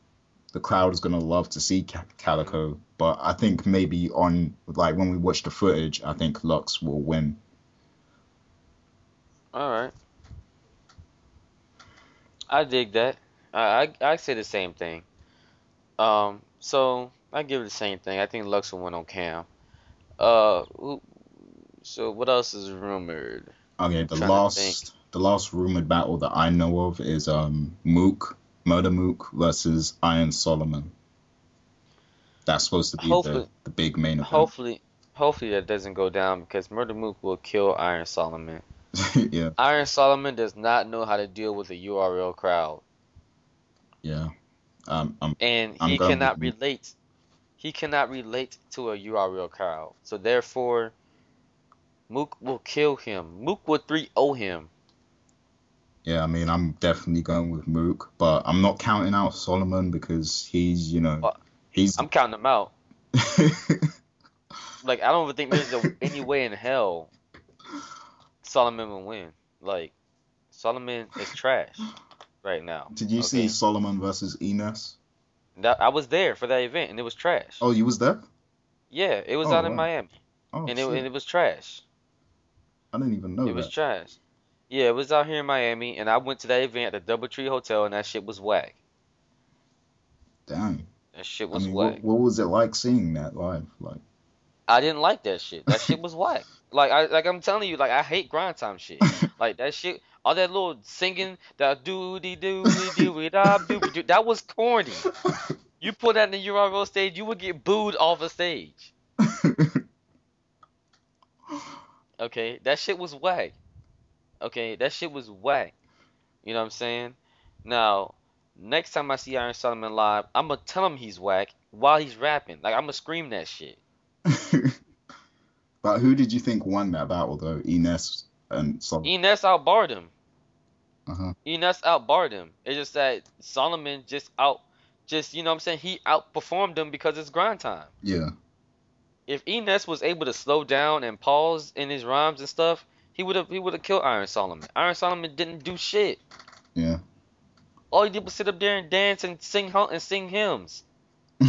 the crowd is going to love to see Calicoe. But I think maybe on like when we watch the footage, I think Lux will win. All right. I dig that. I, I I say the same thing. Um, so I give it the same thing. I think Lux will win on Cam. Uh, who, so what else is rumored? Okay, the last the last rumored battle that I know of is um Mook Murder Mook versus Iron Solomon. That's supposed to be the, Hopefully- the big main event. Hopefully, hopefully that doesn't go down because Murder Mook will kill Iron Solomon. yeah, Iron Solomon does not know how to deal with a URL crowd. yeah. Um, I'm, and I'm he cannot relate. He cannot relate to a URL crowd. So therefore, Mook will kill him. Mook will 3-0 him. Yeah, I mean, I'm definitely going with Mook, but I'm not counting out Solomon because he's, you know, he's. I'm counting him out. Like I don't even think there's a, any way in hell Solomon will win. Like Solomon is trash right now. Did you okay? see Solomon versus Enes? That I was there for that event and it was trash. Oh, you was there? Yeah, it was Oh, out in. Miami Oh, and it and it was trash. I didn't even know It was trash. Yeah, it was out here in Miami and I went to that event at the DoubleTree Hotel and that shit was whack. Damn. That shit I was mean, whack. what, what was it like seeing that live? Like, I didn't like that shit. That shit was whack. Like I like I'm telling you, like I hate grind time shit. Like that shit, all that little singing, that doo dee doo dee doo da doo doo, that was corny. You put that in the URL stage, you would get booed off a stage. Okay, that shit was whack. Okay, that shit was whack. You know what I'm saying? Now, next time I see Iron Solomon live, I'm gonna tell him he's whack while he's rapping. Like I'm gonna scream that shit. but who did you think won that battle though? Enes and Solomon. Enes outbarred him. Uh-huh. Enes outbarred him. It's just that Solomon just out, just you know what I'm saying. He outperformed him because it's grind time. Yeah. If Enes was able to slow down and pause in his rhymes and stuff, he would have he would have killed Iron Solomon. Iron Solomon didn't do shit. Yeah. All he did was sit up there and dance and sing and sing hymns.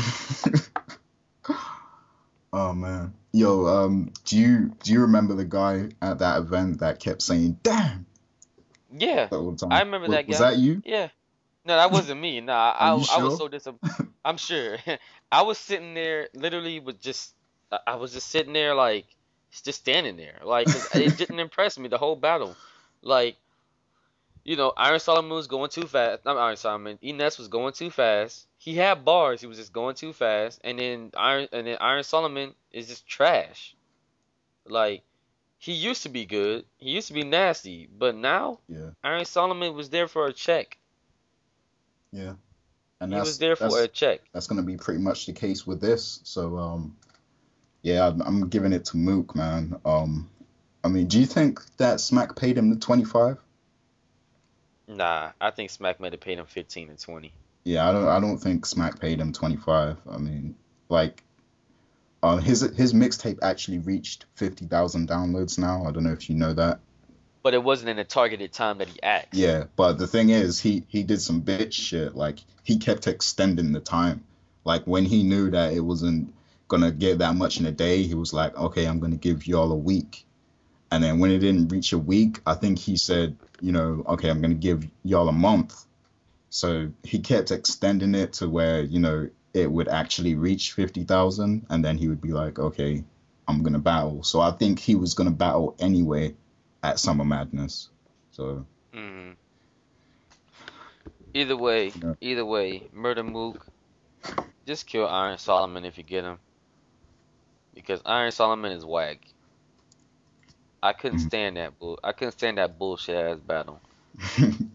oh man. Yo, um, do you do you remember the guy at that event that kept saying "damn" Yeah, all the time? I remember Was- that guy. Was that you? yeah. No, that wasn't me. Nah, I, you I was so disappointed. I'm sure. I was sitting there, literally, with just I was just sitting there, like just standing there, Like it didn't impress me the whole battle. Like, you know, Iron Solomon was going too fast. Not Iron Solomon. Enes was going too fast. He had bars. He was just going too fast. And then Iron and then Iron Solomon is just trash. Like, he used to be good. He used to be nasty, but now Yeah. Iron Solomon was there for a check. Yeah. And He that's was there for a check. that's gonna be pretty much the case with this. So um, yeah, I'm, I'm giving it to Mook, man. Um, I mean, do you think that Smack paid him the 25? Nah, I think Smack might have paid him 15 and 20. Yeah, I don't I don't think Smack paid him 25. I mean, like uh, his his mixtape actually reached 50,000 downloads now. I don't know if you know that. But it wasn't in a targeted time that he asked. Yeah, but the thing is, he he did some bitch shit. Like he kept extending the time. Like when he knew that it wasn't gonna get that much in a day, he was like, okay, I'm gonna give y'all a week. And then when it didn't reach a week, I think he said, you know, okay, I'm gonna give y'all a month. So he kept extending it to where you know it would actually reach fifty thousand, and then he would be like, okay, I'm gonna battle. So I think he was gonna battle anyway at Summer Madness. So. hmm Either way, Yeah. either way, Murder Mook, just kill Iron Solomon if you get him. Because Iron Solomon is whack. I couldn't Mhm. stand that bull. I couldn't stand that bullshit ass battle.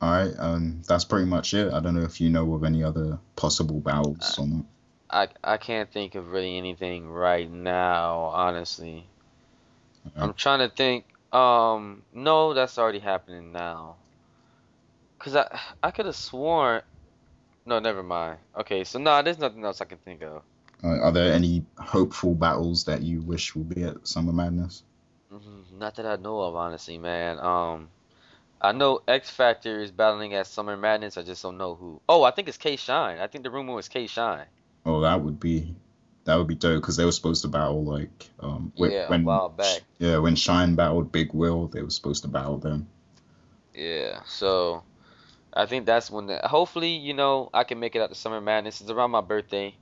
All right, um, that's pretty much it. I don't know if you know of any other possible battles or not. I I can't think of really anything right now, honestly. I'm trying to think. Um, no, that's already happening now. Cause I I could have sworn. No, never mind. Okay, so nah, there's nothing else I can think of. Uh, are there any hopeful battles that you wish will be at Summer Madness? Mhm, Not that I know of, honestly, man. Um, I know X Factor is battling at Summer Madness. I just don't know who. Oh, I think it's K Shine. I think the rumor was K Shine. Oh, that would be that would be dope because they were supposed to battle like um wh- Yeah, a when while back. yeah when Shine battled Big Will, they were supposed to battle them. Yeah, so I think that's when. The, hopefully, you know, I can make it out to Summer Madness. It's around my birthday.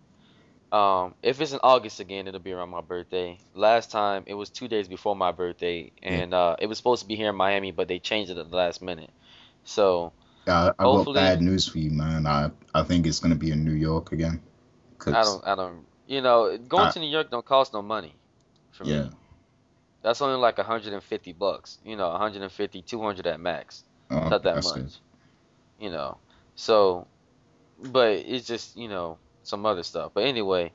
Um, if it's in August again, it'll be around my birthday. Last time it was two days before my birthday, and uh, it was supposed to be here in Miami, but they changed it at the last minute. So I, I got bad news for you, man. I I think it's gonna be in New York again. I don't, I don't, you know, going I- to New York don't cost no money for Yeah, me. That's only like 150 bucks. You know, 150, 200 at max. oh, Not that much. good. You know. So, but it's just you know some other stuff. But anyway,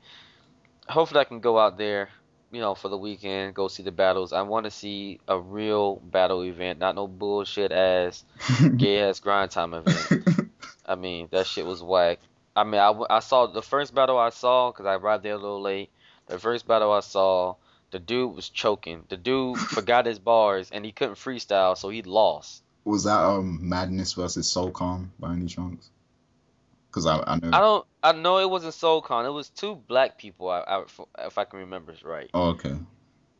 hopefully I can go out there, you know, for the weekend, go see the battles. I want to see a real battle event, not no bullshit ass gay ass grind time event. I mean, that shit was whack. I mean, I, I saw the first battle I saw because I arrived there a little late. The first battle I saw, the dude was choking. The dude forgot his bars and he couldn't freestyle, so he lost. Was that um Madness versus Soul Khan by any chance? Because I I know. I don't. I know it wasn't Soul Khan. It was two black people. I, I, if I can remember right. Oh, okay.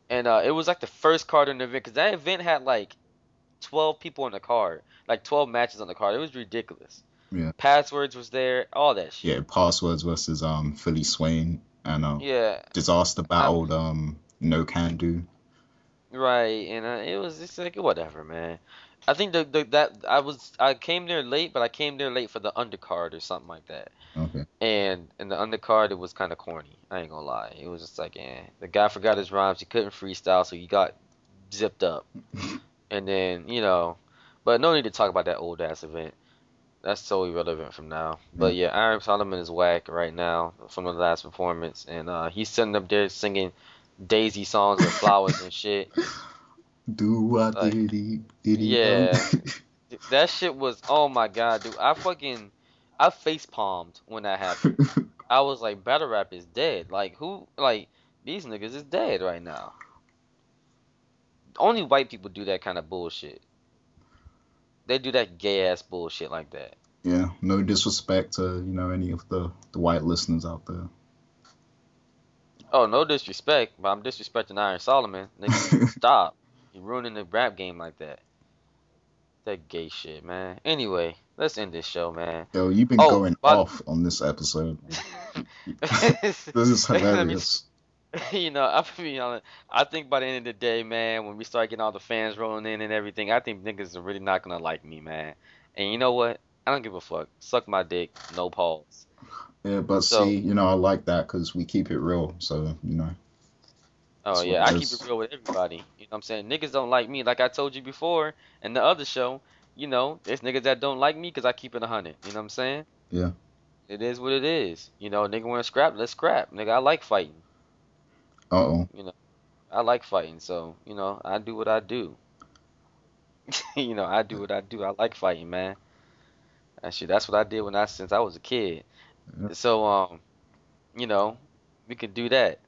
And uh, it was like the first card in the event because that event had like twelve people on the card, like twelve matches on the card. It was ridiculous. Yeah. Passwords was there, all that shit. Yeah, Passwords versus um Philly Swain and um Yeah, Dizaster battled um Nocando. right. And uh, it was just like whatever, man. I think the, the that I was I came there late, but I came there late for the undercard or something like that. Okay. And in the undercard, it was kind of corny. I ain't gonna lie. It was just like, eh. The guy forgot his rhymes. He couldn't freestyle, so he got zipped up. and then, you know, but no need to talk about that old ass event. That's so irrelevant from now. But yeah, Iron Solomon is whack right now from the last performance, and uh, he's sitting up there singing Daisy songs and flowers and shit. Do what Like, did he did he yeah. Oh. That shit was oh my god, dude. I fucking I face palmed when that happened. I was like, battle rap is dead. Like who? Like these niggas is dead right now. Only white people do that kind of bullshit. They do that gay ass bullshit like that. yeah, no disrespect to, you know, any of the, the white listeners out there. Oh, no disrespect, but I'm disrespecting Iron Solomon. Nigga, stop. You ruining the rap game like that. That gay shit, man. Anyway, let's end this show, man. Yo, you've been Oh, going but- off on this episode. This is hilarious. you know, be honest. I think by the end of the day, man, when we start getting all the fans rolling in and everything, I think niggas are really not gonna like me, man. And you know what? I don't give a fuck. Suck my dick, no pause. Yeah, but So- see, you know, I like that because we keep it real. So, you know, Oh yeah, I keep it real with everybody. You know what I'm saying? Niggas don't like me, like I told you before in the other show. You know, there's niggas that don't like me because I keep it a hundred. You know what I'm saying? Yeah. It is what it is. You know, nigga want to scrap, let's scrap. Nigga, I like fighting. uh oh. You know, I like fighting, so you know, I do what I do. you know, I do what I do. I like fighting, man. Actually, that's what I did when I since I was a kid. Yeah. So um, you know, we could do that.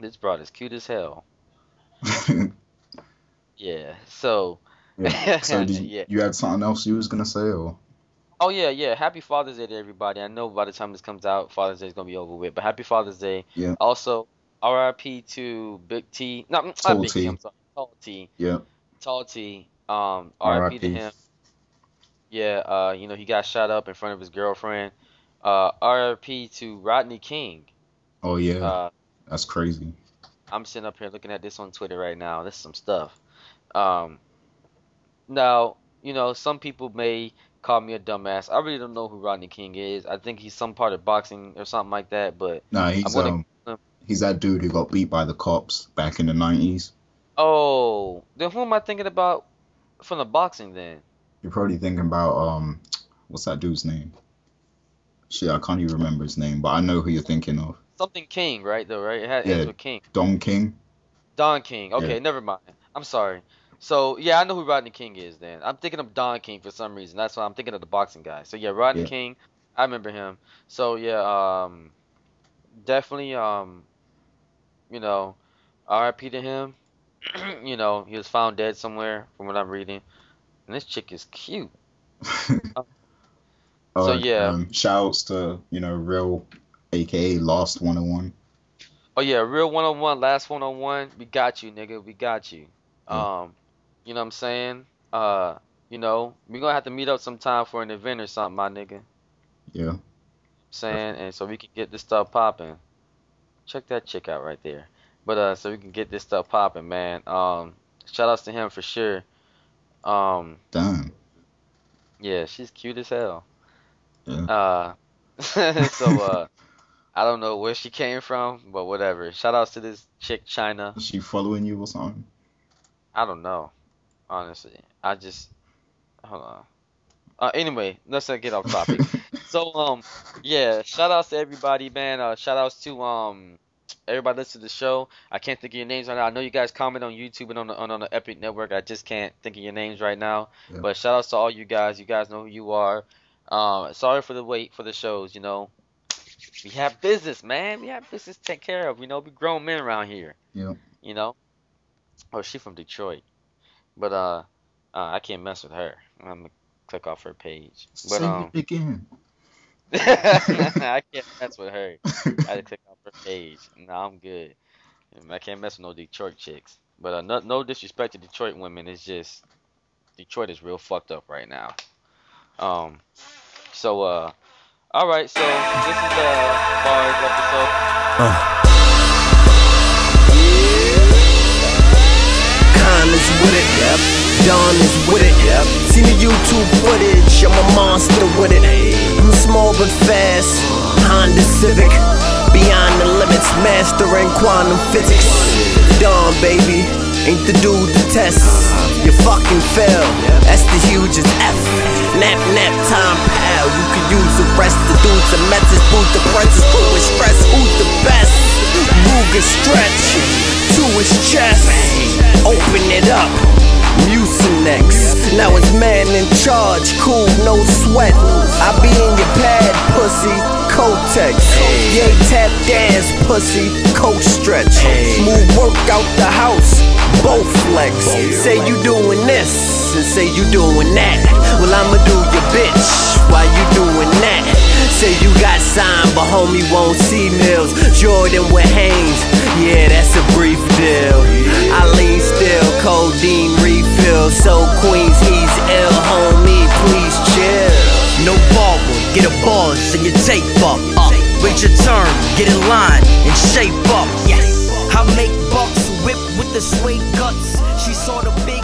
This broad is cute as hell. Yeah. So yeah. So, did you, Yeah. you had something else you was gonna say, or Oh yeah, yeah. Happy Father's Day to everybody. I know by the time this comes out, Father's Day is gonna be over with. But happy Father's Day. Yeah. Also, R.I.P. to Big T. No, not Tall Big T. T. I'm sorry. Tall T. yeah, Tall T. Um, R.I.P. to him. Yeah. Uh, you know he got shot up in front of his girlfriend. Uh, R.I.P. to Rodney King. oh yeah, Uh, that's crazy. I'm sitting up here looking at this on Twitter right now. This is some stuff. Um, now, you know, some people may call me a dumbass. I really don't know who Rodney King is. I think he's some part of boxing or something like that. But Nah, he's gonna- um, he's that dude who got beat by the cops back in the nineties. oh, then who am I thinking about from the boxing then? You're probably thinking about um, what's that dude's name? Shit, I can't even remember his name, but I know who you're thinking of. Something King, right? Though, right? It had Yeah. with King. Don King. Don King. Okay, Yeah. never mind. I'm sorry. So yeah, I know who Rodney King is. Then I'm thinking of Don King for some reason. That's why I'm thinking of the boxing guy. So yeah, Rodney Yeah. King. I remember him. So yeah, um, definitely, um, you know, R.I.P. to him. you know, he was found dead somewhere, from what I'm reading. And this chick is cute. So, yeah. Um, to you know real, aka Last 101. Oh yeah, real one on one, last one on one. We got you, nigga. We got you. Yeah. Um, you know what I'm saying? Uh, you know, we gonna have to meet up sometime for an event or something, my nigga. Yeah. saying, and so we can get this stuff popping. Check that chick out right there. But uh, so we can get this stuff popping, man. Um, shout outs to him for sure. Um, Damn. yeah, she's cute as hell. Yeah. Uh, so uh, I don't know where she came from, but whatever. Shout outs to this chick, China. Is she following you or something? I don't know, honestly. I just hold on. Uh, anyway, let's not get off topic. so um, yeah, shout outs to everybody, man. Uh, shout outs to um everybody listen to the show. I can't think of your names right now. I know you guys comment on YouTube and on the on, on the Epic Network. I just can't think of your names right now. Yeah. But shout outs to all you guys. You guys know who you are. Uh, sorry for the wait for the shows. You know, we have business, man. We have business to take care of. You know, we grown men around here. Yeah. You know. Oh, she from Detroit, but uh, uh, I can't mess with her. I'm gonna click off her page. But Say um, again. I can't mess with her. I had to click off her page. No, I'm good. I can't mess with no Detroit chicks. But uh, no, no disrespect to Detroit women. It's just Detroit is real fucked up right now. Um. So uh. All right. So this is the bars episode. Uh. Khan is with it, yep. Don is with it, yep. Seen the YouTube footage, I'm a monster with it. I'm small but fast, Honda Civic. Beyond the limits, mastering quantum physics. Don, baby, ain't the dude to test. You fucking fail, that's the hugest F. Nap, nap time, You could the rest of dudes and methods, boot the prices, crew is stress, who's the best? Ruger stretch to his chest. Open it up. Mucinex. Now it's man in charge. Cool, no sweat. I be in your pad, pussy. Kotex. Yay, tap dance, pussy. Coat stretch. Move work out the house. Both flex. Say you doing this and say you doing that. Well, I'ma do your bitch while you doing that. Say you got signed, but homie won't see meals. Jordan with Hanes, yeah, that's a brief deal. I lean still, codeine refill. So Queens, he's ill, homie, please chill. No bubble, get a buzz and your tape up. up. Wait your turn, get in line and shape up. Yes, I make bucks whip with the suede guts. She saw the big